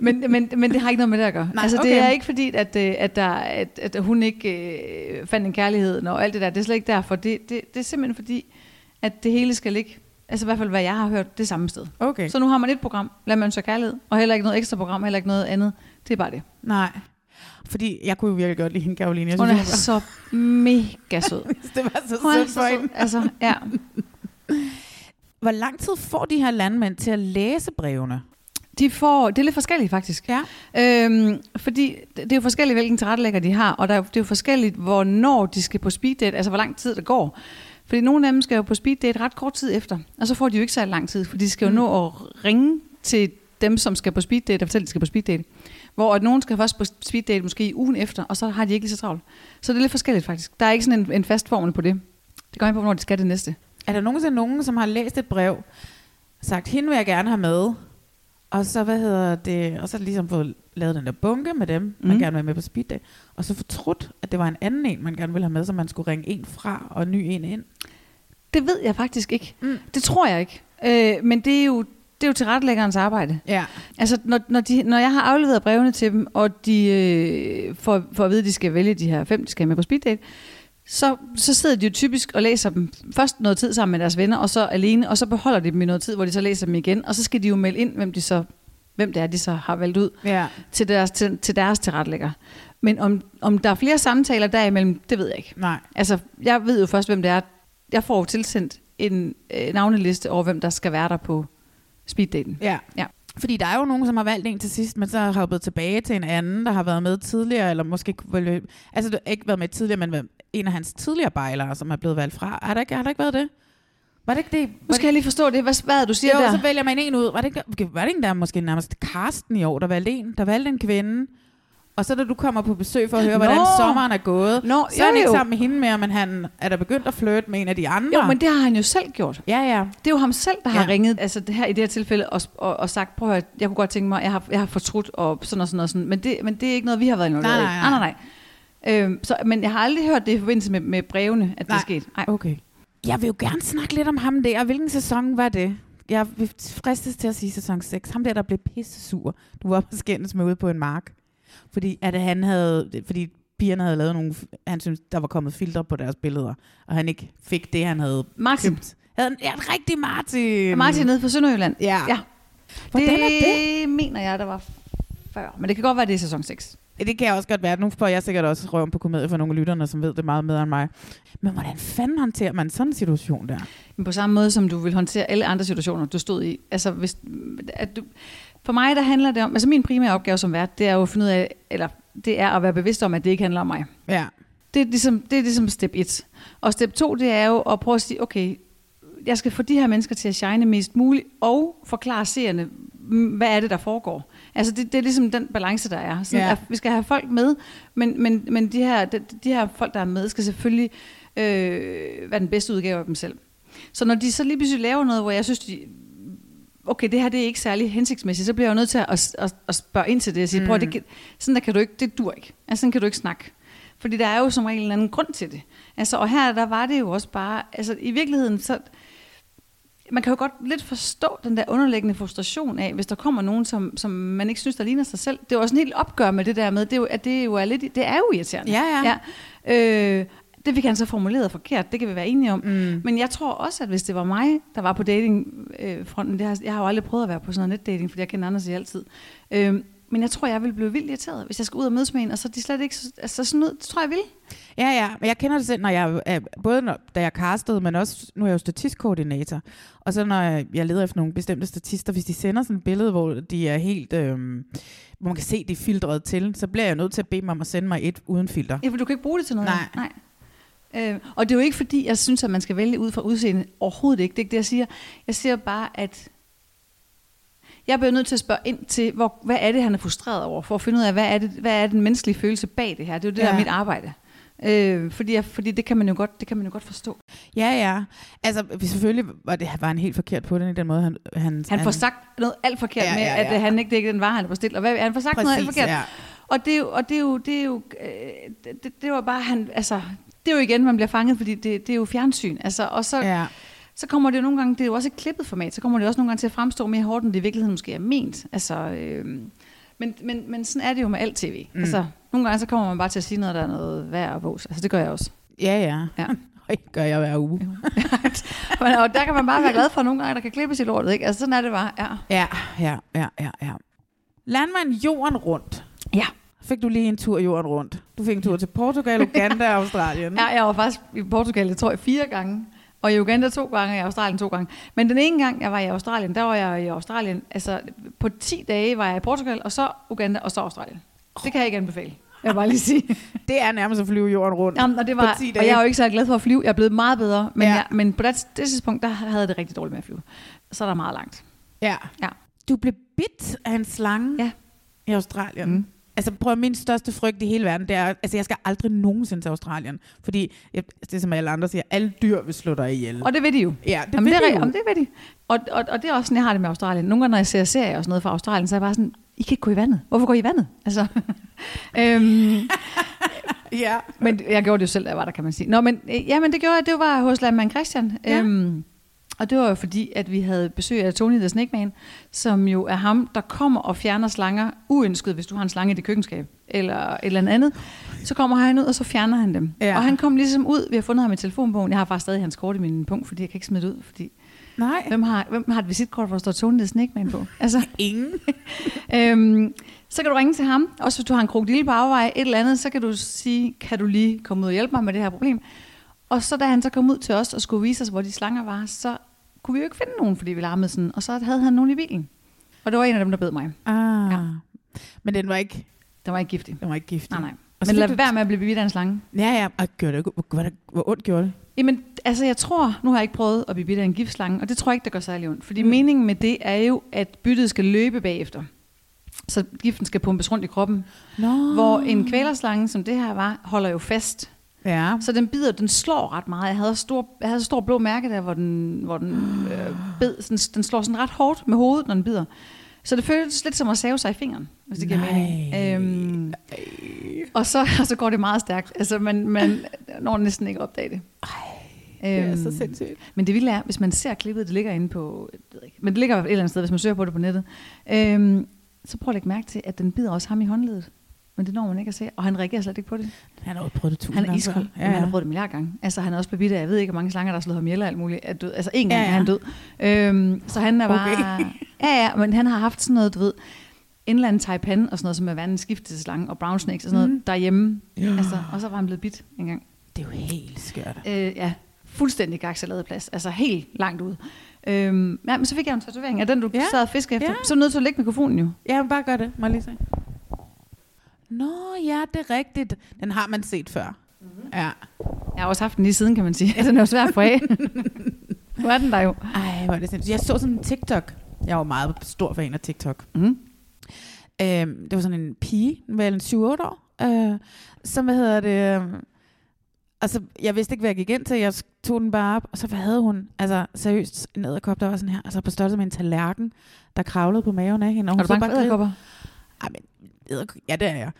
Men, men, men det har ikke noget med det at gøre. Nej, altså, det okay. er ikke fordi, at, øh, at, der, at, at hun ikke øh, fandt en kærlighed og alt det der. Det er slet ikke derfor. Det, det, det er simpelthen fordi, at det hele skal ligge, altså i hvert fald hvad jeg har hørt, det samme sted. Okay. Så nu har man et program, lad man så kærlighed, og heller ikke noget ekstra program, heller ikke noget andet. Det er bare det. Nej. Fordi jeg kunne jo virkelig godt lide hende, Karoline. Jeg Hun synes, er så mega sød. det var så Hun sødt for hende. Altså, ja. Hvor lang tid får de her landmænd til at læse brevene? De får, det er lidt forskelligt faktisk. Ja. Øhm, fordi det er jo forskelligt, hvilken tilrettelægger de har, og der, er jo- det er jo forskelligt, hvornår de skal på speed date, altså hvor lang tid det går. Fordi nogle af dem skal jo på speed date ret kort tid efter, og så får de jo ikke så lang tid, for de skal jo Mm. nå at ringe til dem, som skal på speed date, og fortælle, at de skal på speed date. Hvor at nogen skal først på speed date måske i ugen efter, og så har de ikke lige så travlt. Så det er lidt forskelligt faktisk. Der er ikke sådan en, en fast formel på det. Det går ind på, hvornår de skal det næste. Er der nogensinde nogen, som har læst et brev, sagt, hende vil jeg gerne have med, og så, hvad hedder det, og så ligesom fået lavet den der bunke med dem, mm. man Mhm. gerne vil have med på speed date, og så fortrudt, at det var en anden en, man gerne ville have med, så man skulle ringe en fra og en ny en ind. Det ved jeg faktisk ikke. Mm. Det tror jeg ikke. Øh, men det er jo, det er jo tilrettelæggerens arbejde. Ja. Altså, når, når, de, når jeg har afleveret brevene til dem, og de øh, får, får at vide, at de skal vælge de her fem, de skal med på speed date, så, så sidder de jo typisk og læser dem først noget tid sammen med deres venner, og så alene, og så beholder de dem i noget tid, hvor de så læser dem igen, og så skal de jo melde ind, hvem, de så, hvem det er, de så har valgt ud Ja. til deres, til, til deres tilrettelægger. Men om, om der er flere samtaler derimellem, det ved jeg ikke. Nej. Altså, jeg ved jo først, hvem det er. Jeg får jo tilsendt en øh, navneliste over, hvem der skal være der på speeddaten. Ja. Ja. Fordi der er jo nogen, som har valgt en til sidst, men så har hoppet tilbage til en anden, der har været med tidligere, eller måske altså du har ikke været med tidligere, men en af hans tidligere bejlere, som er blevet valgt fra. Har der ikke, har der ikke været det? Var det ikke det? Nu skal jeg lige forstå det. Hvad, hvad det, du siger jo, der? så vælger man en ud. Var det, ikke, var det ikke der måske nærmest Karsten i år, der valgte en? Der valgte en kvinde. Og så da du kommer på besøg for at høre, Nå. hvordan sommeren er gået, Nå, så er han jo, ikke sammen med hende mere, men han er der begyndt at flirte med en af de andre. Jo, men det har han jo selv gjort. Ja, ja. Det er jo ham selv, der har Ja. ringet altså det her i det her tilfælde og, og, og sagt, prøv at høre, jeg kunne godt tænke mig, jeg har, jeg har fortrudt og sådan og sådan og sådan. Men det, men det er ikke noget, vi har været involveret Nej, i. nej, nej, nej. nej. Øhm, så, men jeg har aldrig hørt det i forbindelse med, med brevene, at det Nej. er sket. Nej. Okay. Jeg vil jo gerne snakke lidt om ham der. Hvilken sæson var det? Jeg fristes til at sige sæson 6. Ham der, der blev pisse sur. Du var på skændes med ude på en mark. Fordi, at han havde, fordi pigerne havde lavet nogle, han synes, der var kommet filtre på deres billeder, og han ikke fik det, han havde Martin. købt. Havde en, ja, en rigtig Martin. Martin nede fra Sønderjylland. Ja. ja. Hvordan det, er det? mener jeg, der var før. Men det kan godt være, det er sæson 6. Det kan jeg også godt være. Nu får jeg sikkert også røven på komedie for nogle af lytterne, som ved det meget bedre end mig. Men hvordan fanden håndterer man sådan en situation der? Men på samme måde, som du vil håndtere alle andre situationer, du stod i. Altså, hvis, at du, for mig, der handler det om, altså min primære opgave som vært, det er jo at finde ud af, eller det er at være bevidst om, at det ikke handler om mig. Ja. Det er ligesom, det er ligesom step 1. Og step 2, det er jo at prøve at sige, okay, jeg skal få de her mennesker til at shine mest muligt, og forklare seerne, hvad er det, der foregår. Altså det, det er ligesom den balance, der er. Sådan, Ja. at vi skal have folk med, men, men, men de, her, de, de her folk, der er med, skal selvfølgelig øh, være den bedste udgave af dem selv. Så når de så lige pludselig laver noget, hvor jeg synes, de, okay, det her det er ikke særlig hensigtsmæssigt, så bliver jeg jo nødt til at, at, at spørge ind til det og sige, mm. prøv, at det, kan- sådan der kan du ikke, det dur ikke. Altså, sådan kan du ikke snakke. Fordi der er jo som regel en anden grund til det. Altså, og her, der var det jo også bare, altså i virkeligheden, så, man kan jo godt lidt forstå den der underliggende frustration af, hvis der kommer nogen, som, som man ikke synes, der ligner sig selv. Det er jo også en helt opgør med det der med, det er jo, at det jo er lidt, det er jo irriterende. Ja, ja. ja. Øh, det fik han så formuleret forkert, det kan vi være enige om. Mm. Men jeg tror også, at hvis det var mig, der var på datingfronten, det har, jeg har jo aldrig prøvet at være på sådan noget netdating, fordi jeg kender Anders i altid. Øh, men jeg tror, jeg ville blive vildt irriteret, hvis jeg skulle ud og mødes med en, og så er de slet ikke, så- altså sådan noget, det tror jeg, jeg vil. Ja, ja, men jeg kender det selv, når jeg, både når, da jeg castede, men også, nu er jeg jo statistkoordinator, og så når jeg, jeg leder efter nogle bestemte statister, hvis de sender sådan et billede, hvor de er helt, øhm, hvor man kan se, det er filtreret til, så bliver jeg nødt til at bede dem om at sende mig et uden filter. Ja, for du kan ikke bruge det til noget. Nej. Nej. Øh, og det er jo ikke fordi, jeg synes, at man skal vælge ud fra udseende. Overhovedet ikke. Det er ikke det, jeg siger. Jeg siger bare, at jeg bliver nødt til at spørge ind til, hvor, hvad er det, han er frustreret over, for at finde ud af, hvad er, det, hvad er den menneskelige følelse bag det her. Det er jo det, ja. der er mit arbejde. Øh, fordi, fordi det kan man jo godt, det kan man jo godt forstå. Ja, ja. Altså, selvfølgelig var det var han helt forkert på den i den måde, han... Han, Han får sagt noget alt forkert Ja, med, ja, ja. at øh, han ikke det ikke den vare, han bestilt. Og hvad, han får sagt noget alt forkert. ja. Og det er jo, og det er jo, det er jo, øh, det, det, det var bare han, altså, det er jo igen, man bliver fanget, fordi det, det er jo fjernsyn. Altså, og så, ja. Så kommer det jo nogle gange, det er jo også et klippet format, så kommer det også nogle gange til at fremstå mere hårdt, end det i virkeligheden måske er ment. Altså, øh, men, men, men sådan er det jo med alt tv. Mm. Altså, nogle gange så kommer man bare til at sige noget, der er noget værd og vås. Altså, det gør jeg også. Ja, ja. Ja. Det gør jeg hver uge. Men, og der kan man bare være glad for, at nogle gange, der kan klippes i lortet, ikke? Altså, sådan er det bare, ja. Ja, ja, ja, ja, ja. Landmand jorden rundt. Ja. Fik du lige en tur jorden rundt? Du fik en tur til Portugal, Uganda og Australien. Ja, jeg var faktisk i Portugal, jeg tror jeg, fire gange. Og i Uganda to gange, og i Australien to gange. Men den ene gang, jeg var i Australien, der var jeg i Australien. Altså, på 10 dage var jeg i Portugal, og så Uganda, og så Australien. Det kan jeg ikke anbefale. Jeg vil bare lige sige. Det er nærmest at flyve jorden rundt. Jamen, og, det var, På 10 og jeg er jo ikke så glad for at flyve. Jeg er blevet meget bedre. Men, Ja. ja. jeg, men på det, det tidspunkt, der havde jeg det rigtig dårligt med at flyve. Så er der meget langt. Ja. Ja. Du blev bidt af en slange Ja. i Australien. Mm. Altså prøv min største frygt i hele verden, det er, altså jeg skal aldrig nogensinde til Australien. Fordi, jeg, det er som alle andre siger, alle dyr vil slå dig ihjel. Og det ved de jo. ja, det Jamen, vil det, de jo. Jamen, det ved de. Og, og, og det er også sådan, jeg har det med Australien. Nogle gange, når jeg ser serier og sådan noget fra Australien, så er jeg bare sådan, I kan ikke gå i vandet. Hvorfor går I i vandet? Altså, øhm, Ja. men jeg gjorde det jo selv, da jeg var der, kan man sige. Nå, men, ja, men det gjorde jeg. Det var hos landmand Christian. Ja. Øhm, og det var jo fordi, at vi havde besøg af Tony the Snake Man, som jo er ham, der kommer og fjerner slanger uønsket, hvis du har en slange i dit køkkenskab, eller et eller andet. Så kommer han ud, og så fjerner han dem. Ja. Og han kom ligesom ud, vi har fundet ham i telefonbogen. Jeg har faktisk stadig hans kort i min punkt, fordi jeg kan ikke smide det ud, fordi Nej. Hvem har, hvem har et visitkort, hvor der står Tony the Snake Man på? Altså, Ingen. øhm, så kan du ringe til ham. Også hvis du har en krokodille på afvej, et eller andet, så kan du sige, kan du lige komme ud og hjælpe mig med det her problem? Og så da han så kom ud til os og skulle vise os, hvor de slanger var, så kunne vi jo ikke finde nogen, fordi vi larmede sådan. Og så havde han nogen i bilen. Og det var en af dem, der bed mig. Ah. Ja. Men den var ikke, Den var ikke giftig. den var ikke giftig. Nej, nej. Og Men lad du- være med at blive bidt af en slange. Ja, ja. Og gjorde det, hvor, hvor, ondt gjorde det? Jamen, altså jeg tror, nu har jeg ikke prøvet at blive bidt af en giftslange, og det tror jeg ikke, der gør særlig ondt. Fordi mm. meningen med det er jo, at byttet skal løbe bagefter. Så giften skal pumpes rundt i kroppen. Nå. Hvor en kvælerslange, som det her var, holder jo fast. Ja. Så den bider, den slår ret meget. Jeg havde stor, jeg havde et stort blå mærke der, hvor den, hvor den øh, bed. Sådan, den slår sådan ret hårdt med hovedet, når den bider. Så det føles lidt som at save sig i fingeren, hvis det giver Nej. mening. Øhm, og, så, og så går det meget stærkt. Altså, man, man når næsten ikke at opdage det. Det er Øhm, så sindssygt. men det vilde er, hvis man ser klippet, det ligger inde på, jeg ved ikke, men det ligger et eller andet sted, hvis man søger på det på nettet, øhm, så prøv at lægge mærke til, at den bider også ham i håndledet. Men det når man ikke at se, og han reagerer slet ikke på det. Han har jo prøvet det tusind Han er gange iskold. før. Ja, han har prøvet det milliard gange. Altså, han er også blevet bidt af, jeg ved ikke, hvor mange slanger, der har slået ham ihjel og alt muligt. Er død. Altså, en gang Ja, ja, ja. er han død. Øhm, så han er bare... Okay. Ja, ja, men han har haft sådan noget, du ved, indland taipan og sådan noget, som er vandens skifteslange og brown snakes og sådan noget Mhm. derhjemme. Ja. Altså, og så var han blevet bidt en gang. Det er jo helt skørt. Øh, ja, fuldstændig gaksaladplads. Altså helt langt ud. Øhm, ja, men så fik jeg en tatovering af den, du Ja. ja. sad og fiskede efter. Ja. Så er du nødt til at lægge mikrofonen jo. Ja, bare gør det. Må jeg lige se. Nå, ja, det er rigtigt. Den har man set før. Mm-hmm. Ja. Jeg har også haft den lige siden, kan man sige. den er jo svær at få af. nu er den der jo. Ej, hvor er det sindssygt. Jeg så sådan en TikTok. Jeg var meget stor fan af TikTok. Mm. Øhm, det var sådan en pige, vel en 7-8 år, øh, som, hvad hedder det, øh, altså, jeg vidste ikke, hvad jeg gik ind til, jeg tog den bare op, og så hvad havde hun, altså seriøst, en æderkop, der var sådan her, altså på størrelse med en tallerken, der kravlede på maven af hende. Og Er hun du så bange for bare ja, det er jeg.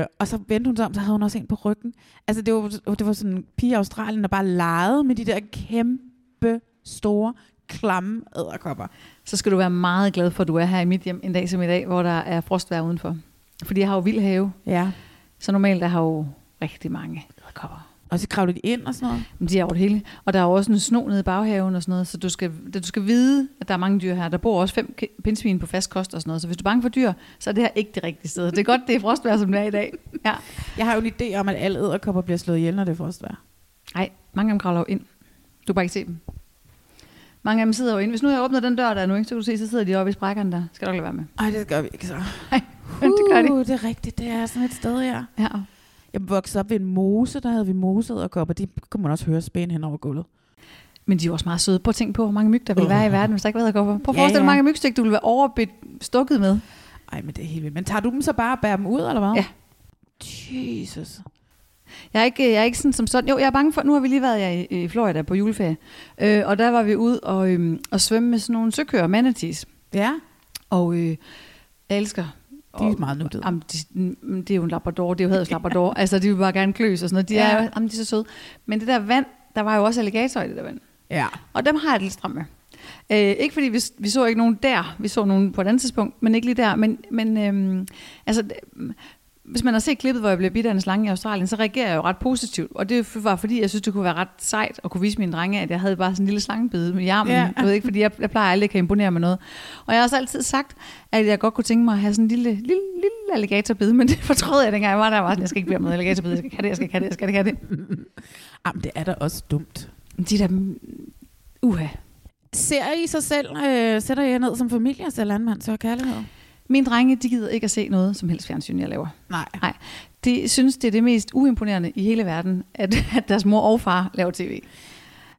Øh, og så vendte hun sig om, så havde hun også en på ryggen. Altså, det var, det var sådan en pige i Australien, der bare legede med de der kæmpe, store, klamme æderkopper. Så skal du være meget glad for, at du er her i mit hjem en dag som i dag, hvor der er frostvejr udenfor. Fordi jeg har jo vild have, Ja. så normalt der har jo rigtig mange æderkopper. Og så kravlede de ind og sådan noget. Men de er over det hele. Og der er jo også en sno nede i baghaven og sådan noget, så du skal, du skal vide, at der er mange dyr her. Der bor også fem pindsvin på fast kost og sådan noget, så hvis du er bange for dyr, så er det her ikke det rigtige sted. Det er godt, det er frostvejr, som det er i dag. Ja. Jeg har jo en idé om, at alle æderkopper bliver slået ihjel, når det er frostvejr. Nej, mange af dem kravler jo ind. Du kan bare ikke se dem. Mange af dem sidder jo inde. Hvis nu jeg åbner den dør der nu, ikke, så kan du se, så sidder de oppe i sprækkerne der. Skal du ikke lade være med. Ej, det gør vi ikke så. Nej, det gør de. Uh, det er rigtigt. Det er sådan et sted, ja. Ja. Jeg voksede op ved en mose, der havde vi moseæderkopper. De kunne man også høre spæne hen over gulvet. Men de er jo også meget søde. Prøv at tænke på, hvor mange myg der ville Åh. være i verden, hvis der ikke var æderkopper. Prøv at Ja, forestille dig, hvor mange mygstik, du ville være overbestukket med. Ej, men det er helt vildt. Men tager du dem så bare og bærer dem ud, eller hvad? Ja. Jesus. Jeg er ikke, jeg er ikke sådan som sådan. Jo, jeg er bange for, nu har vi lige været i, i Florida på juleferie. Øh, og der var vi ude og, øhm, og svømme med sådan nogle søkøer, manatees. Ja, Og øh, jeg elsker. De er meget nuttede. Jamen, de, mm, det er jo en labrador, det er jo Haders labrador. altså, de vil bare gerne kløs og sådan noget. De, Ja. er, jo- jamen, de er så søde. Men det der vand, der var jo også alligator i det der vand. Ja. Og dem har jeg det lidt stramt med. Øh, ikke fordi vi, vi så ikke nogen der, vi så nogen på et andet tidspunkt, men ikke lige der. Men, men øhm, altså, hvis man har set klippet, hvor jeg blev bidt af en slange i Australien, så reagerer jeg jo ret positivt. Og det var fordi, jeg synes, det kunne være ret sejt at kunne vise mine drenge, at jeg havde bare sådan en lille slangebid med armen. Ja. Ja. Du ved ikke, fordi jeg, jeg plejer aldrig at kan imponere med noget. Og jeg har også altid sagt, at jeg godt kunne tænke mig at have sådan en lille, lille, lille alligatorbid, men det fortrød jeg, dengang jeg var der. Jeg var sådan, jeg skal ikke blive med alligatorbid, jeg skal ikke have det, jeg skal ikke have det, jeg skal ikke have det. Jamen, det er da også dumt. De der, uha. Ser I sig selv, øh, sætter I jer ned som familie og ser landmand så kærlighed? Mine drenge, de gider ikke at se noget som helst fjernsyn, jeg laver. Nej. Nej, de synes, det er det mest uimponerende i hele verden, at, at deres mor og far laver tv.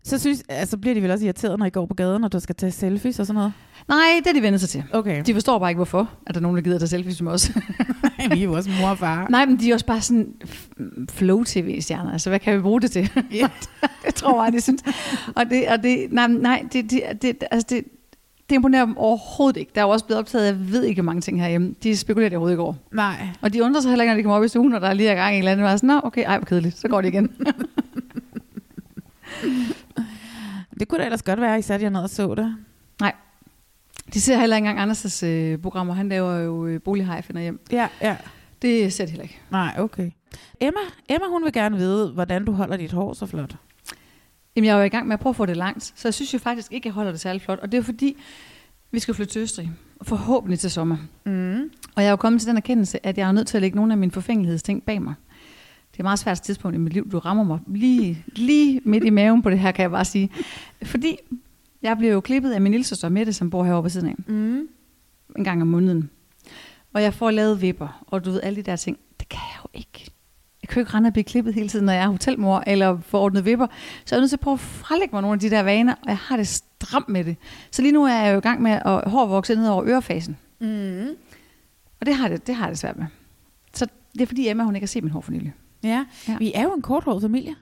Så synes, altså, bliver de vel også irriteret, når I går på gaden, og du skal tage selfies og sådan noget? Nej, det er de vendt sig til. Okay. De forstår bare ikke, hvorfor, at der er nogen, der gider at tage selfies med os. vi er jo også mor og far. Nej, men de er også bare sådan flow-tv-stjerner. Altså, hvad kan vi bruge det til? Ja. det tror jeg, de synes. Og det, og det, nej, nej det, det, det, altså det, det imponerer dem overhovedet ikke. Der er jo også blevet optaget, jeg ved ikke mange ting herhjemme. De spekulerer det overhovedet ikke over. Nej. Og de undrer sig heller ikke, når de kommer op i stuen, og der er lige er gang i en eller anden. Og er sådan, Nå, okay, ej, hvor kedeligt. Så går det igen. Det kunne da ellers godt være, I satte jer ned og så det. nej. De ser heller ikke engang Anders' øh, programmer. Han laver jo øh, bolighej finder hjem. Ja, ja. Det ser de heller ikke. Nej, okay. Emma, Emma, hun vil gerne vide, hvordan du holder dit hår så flot. Jamen, jeg er jo i gang med at prøve at få det langt, så jeg synes jo faktisk ikke, at jeg holder det særlig flot. Og det er fordi, vi skal flytte til Østrig, forhåbentlig til sommer. Mm. Og jeg er jo kommet til den erkendelse, at jeg er nødt til at lægge nogle af mine forfængelighedsting bag mig. Det er et meget svært tidspunkt i mit liv. Du rammer mig lige, lige midt i maven på det her, kan jeg bare sige. Fordi jeg blev jo klippet af min lille søster Mette, som bor herovre ved siden af. Mm. En gang om måneden. Og jeg får lavet vipper, og du ved, alle de der ting. Det kan jeg jo ikke. Jeg kan jo ikke rende og blive klippet hele tiden, når jeg er hotelmor eller får ordnet vipper. Så jeg er nødt til at prøve at frelægge mig nogle af de der vaner, og jeg har det stramt med det. Så lige nu er jeg jo i gang med at hår vokse ned over ørefasen. Mm. Og det har det, det har jeg det svært med. Så det er fordi Emma, hun ikke har set min hår for nylig. Ja. Ja. ja, vi er jo en korthåret familie.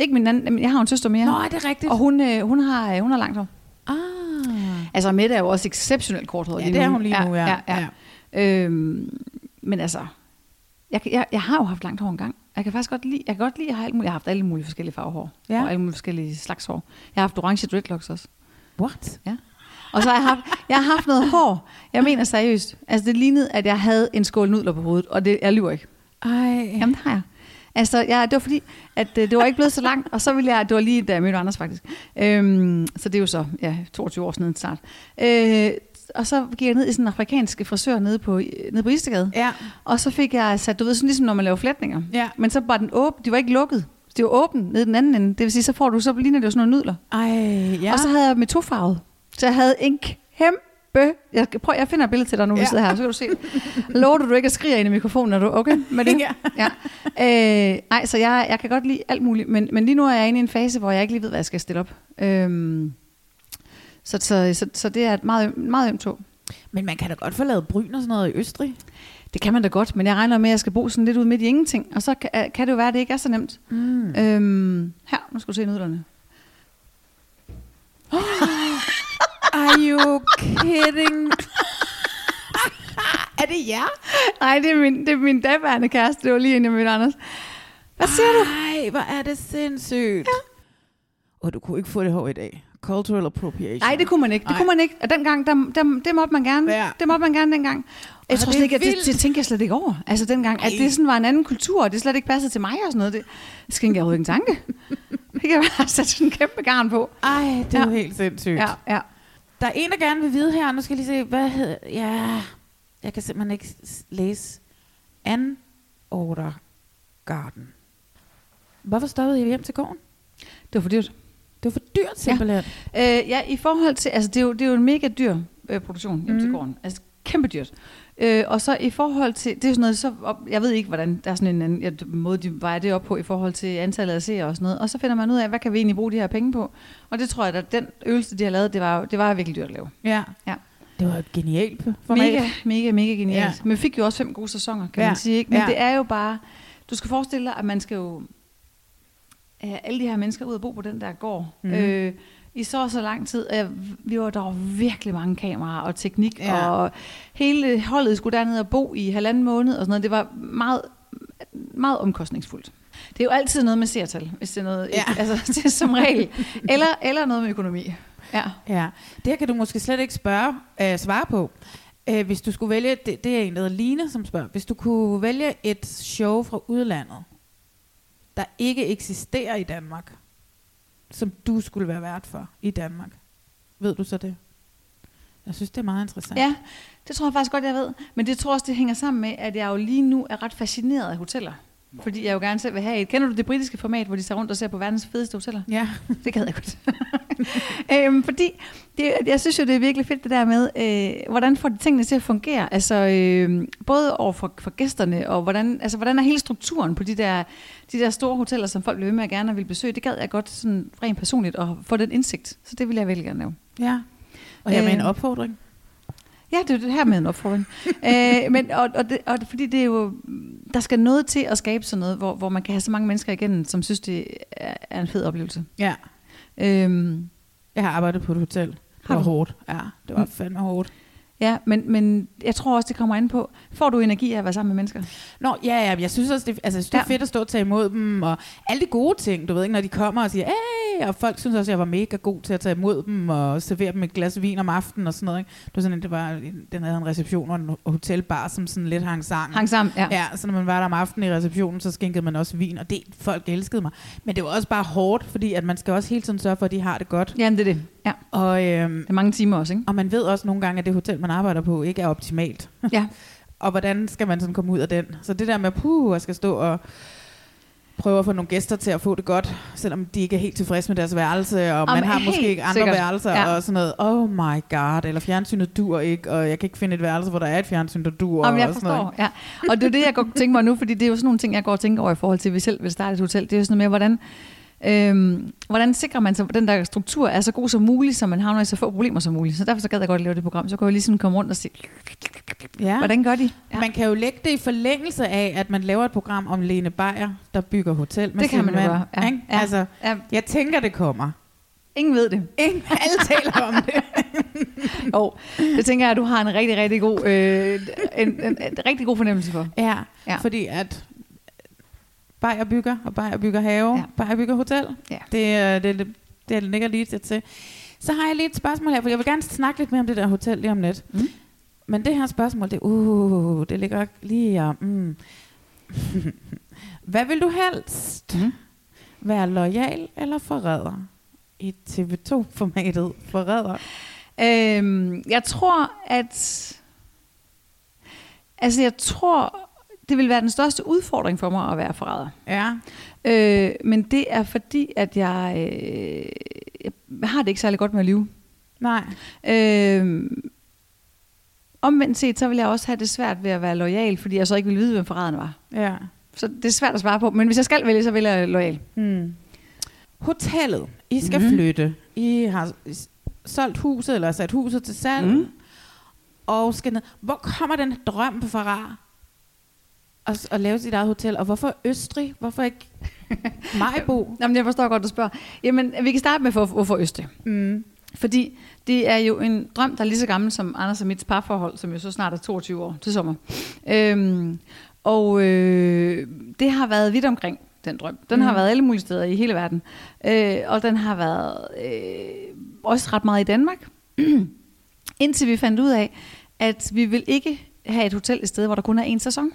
Ikke min anden, men jeg har en søster mere. Nå, er det rigtigt? og hun, øh, hun, har, hun har langt hår. Ah. Altså Mette er jo også exceptionelt korthåret Ja, lige det er hun lige nu, ja. ja, ja. Øhm, men altså, jeg, jeg, jeg har jo haft langt hår engang. Jeg kan faktisk godt lide, jeg kan godt lide at have alt muligt. Jeg har haft alle mulige forskellige farvehår. Ja. Og alle mulige forskellige slags hår. Jeg har haft orange dreadlocks også. What? Og så har jeg haft, jeg har haft noget hår. Jeg mener seriøst. Altså det lignede, at jeg havde en skål nudler på hovedet. Og det, jeg lyver ikke. Ej. Jamen, det har jeg. Altså, ja, det var fordi, at øh, det var ikke blevet så langt, og så ville jeg, det var lige da jeg mødte Anders faktisk. Øhm, så det er jo så, ja, 22 år siden snart. Øh, og så gik jeg ned i sådan en afrikansk frisør nede på, nede på Istegade. Ja. Og så fik jeg sat, du ved, sådan ligesom når man laver flætninger. Ja. Men så var den åben, de var ikke lukket. Det var åben nede i den anden ende. Det vil sige, så får du, så ligner det jo sådan nogle nudler. Ej, ja. Og så havde jeg med tofarvet. Så jeg havde en kæmpe... Jeg, prøve, jeg finder et billede til dig nu, vi Ja. sidder her, så kan du se. Lover du, du ikke at skrige ind i mikrofonen, er du okay med det? Ja. ja. Øh, nej, så jeg, jeg kan godt lide alt muligt, men, men lige nu er jeg inde i en fase, hvor jeg ikke lige ved, hvad jeg skal stille op. Øhm, så, så, så, så det er et meget, meget ømt tog. Men man kan da godt få lavet bryn og sådan noget i Østrig. Det kan man da godt, men jeg regner med, at jeg skal bo sådan lidt ud midt i ingenting, og så kan, kan det jo være, at det ikke er så nemt. Mm. Øhm, her, nu skal du se nudlerne. Are you kidding? er det jer? Nej, det er min, det er min daværende kæreste, det var lige inden jeg mødte Anders. Hvad siger du? Nej, hvor er det sindssygt. Ja. Og du kunne ikke få det hår i dag. Cultural appropriation. Nej, det kunne man ikke. Det Nej. kunne man ikke. Og dengang, der, der, det måtte man gerne. Ja. Det måtte man gerne dengang. Jeg Ej, tror slet ikke, at det, det, tænker jeg slet ikke over. Altså dengang, at Ej. det sådan var en anden kultur, og det slet ikke passede til mig og sådan noget. Det, skal jeg overhovedet ikke tanke. Det kan jeg bare sætte sådan en kæmpe garn på. Ej, det er Ja. jo helt sindssygt. Ja, ja. Der er en, der gerne vil vide her. Nu skal jeg lige se, hvad hedder... Ja, jeg kan simpelthen ikke læse. An Order Garden. Hvorfor stoppede I hjem til gården? Det var for dyrt. Det var for dyrt simpelthen. Øh, ja, i forhold til, altså det er jo, det er jo en mega dyr øh, produktion hjemme mm. til gården. Altså kæmpe dyrt. Øh, og så i forhold til, det er sådan noget, så op, jeg ved ikke, hvordan, der er sådan en anden ja, måde, de vejer det op på i forhold til antallet af seere og sådan noget. Og så finder man ud af, hvad kan vi egentlig bruge de her penge på? Og det tror jeg, at den øvelse, de har lavet, det var, jo- det var virkelig dyrt at lave. Ja. Ja. Det var et genialt format. Mega, mega, mega genialt. Ja. Ja. Men vi fik jo også fem gode sæsoner, kan Ja. ja. man sige. Ikke? Men Ja. ja. det er jo bare, du skal forestille dig, at man skal jo alle de her mennesker ud og bo på den der gård. Mm. Øh, I så så lang tid. Øh, vi var, der virkelig mange kameraer og teknik, Ja. og hele holdet skulle dernede og bo i halvanden måned og sådan noget. Det var meget, meget omkostningsfuldt. Det er jo altid noget med seertal, hvis det er noget, Ja. altså det er som regel. Eller, eller noget med økonomi. Ja. Ja, det her kan du måske slet ikke spørge, øh, svare på. Øh, hvis du skulle vælge, det, det er en, der hedder Line, som spørger, hvis du kunne vælge et show fra udlandet, der ikke eksisterer i Danmark, som du skulle være vært for i Danmark, ved du så det? Jeg synes, det er meget interessant. Ja, det tror jeg faktisk godt, jeg ved. Men det tror jeg også, det hænger sammen med, at jeg jo lige nu er ret fascineret af hoteller fordi jeg jo gerne selv vil have et. Kender du det britiske format, hvor de tager rundt og ser på verdens fedeste hoteller? Ja. Det gad jeg godt. øhm, fordi det, jeg synes jo, det er virkelig fedt det der med, øh, hvordan får de tingene til at fungere? Altså øh, både over for, for gæsterne, og hvordan, altså, hvordan er hele strukturen på de der, de der store hoteller, som folk bliver ved med at gerne vil besøge. Det gad jeg godt sådan rent personligt at få den indsigt. Så det vil jeg vælge gerne lave. Ja. Og jeg med en Øh, opfordring. Ja, det er det her med en opfordring. øh, men, og, og, det, og det, fordi det er jo, der skal noget til at skabe sådan noget, hvor, hvor man kan have så mange mennesker igennem, som synes, det er, en fed oplevelse. Ja. Øhm, Jeg har arbejdet på et hotel. Det var hårdt. Ja, det var fandme hårdt. Ja, men, men jeg tror også, det kommer an på, får du energi af at være sammen med mennesker? Nå, ja, ja, jeg synes også, det, altså, synes, det er Ja. fedt at stå og tage imod dem, og alle de gode ting, du ved ikke, når de kommer og siger, hey, og folk synes også, jeg var mega god til at tage imod dem, og servere dem et glas vin om aftenen og sådan noget, ikke? Det var sådan, det var, den havde en reception og en hotelbar, som sådan lidt hang sammen. Hang sammen, ja. Ja, så når man var der om aftenen i receptionen, så skænkede man også vin, og det, folk elskede mig. Men det var også bare hårdt, fordi at man skal også hele tiden sørge for, at de har det godt. Jamen, det er det. Ja. Og, øhm, Det er mange timer også, ikke? og man ved også nogle gange, at det hotel, man arbejder på, ikke er optimalt. Ja. og hvordan skal man sådan komme ud af den? Så det der med, puh, jeg skal stå og prøve at få nogle gæster til at få det godt, selvom de ikke er helt tilfredse med deres værelse, og Jamen, man har måske ikke andre sikkert. værelser, Ja. og sådan noget, oh my god, eller fjernsynet dur ikke, og jeg kan ikke finde et værelse, hvor der er et fjernsyn, der dur. Jamen, jeg og sådan noget. forstår, ja. Og det er det, jeg går tænker mig nu, fordi det er jo sådan nogle ting, jeg går og tænker over i forhold til, at vi selv vil starte et hotel. Det er jo sådan noget med, hvordan, øhm, hvordan sikrer man sig, at den der struktur er så god som muligt, så man havner i så få problemer som muligt. Så derfor så gad jeg godt lave det program. Så kunne jeg lige sådan komme rundt og se, Ja. hvordan gør de? Ja. Man kan jo lægge det i forlængelse af, at man laver et program om Lene Beyer, der bygger hotel med Det kan man jo gøre, ja. ikke? Ja. Altså, Ja, jeg tænker, det kommer. ingen ved det. Ingen, alle taler om det. Og det tænker jeg, at du har en rigtig, rigtig god, øh, en, en, en, rigtig god fornemmelse for. Ja. ja. fordi at Bayer bygger, og Bayer bygger have, Ja. Bayer bygger hotel. Ja. Det, er- det, det, det ligger lige til til. Så har jeg lige et spørgsmål her, for jeg vil gerne snakke lidt mere om det der hotel lige om lidt. Mm. Men det her spørgsmål, det, uh, det ligger lige om... Mm. Hvad vil du helst? Mm. Være lojal eller forræder? I TV2-formatet forræder. Øhm, jeg tror, at... Altså, jeg tror, det vil være den største udfordring for mig at være forræder. Ja. Øh, men det er fordi, at jeg, øh, jeg har det ikke særlig godt med at lyve. Nej. Øh, omvendt set, så vil jeg også have det svært ved at være lojal, fordi jeg så ikke vil vide, hvem forræderen var. Ja. Så det er svært at svare på. Men hvis jeg skal vælge, så vælger jeg lojal. Hmm. Hotellet. I skal mm-hmm. flytte. I har solgt huset, eller sat huset til salg. Mm. Og skal ned. Hvor kommer den drøm Farrar? At, at lave sit eget hotel. Og hvorfor Østrig? Hvorfor ikke Majbo? Jamen, jeg forstår godt, du spørger. Jamen, vi kan starte med, for, hvorfor Østrig. Mm. Fordi det er jo en drøm, der er lige så gammel som Anders og mit parforhold, som jo så snart er 22 år til sommer. Øhm, og øh, det har været vidt omkring, den drøm. Den mm. har været alle mulige steder i hele verden. Øh, og den har været øh, også ret meget i Danmark. Indtil vi fandt ud af, at vi vil ikke have et hotel et sted, hvor der kun er én sæson.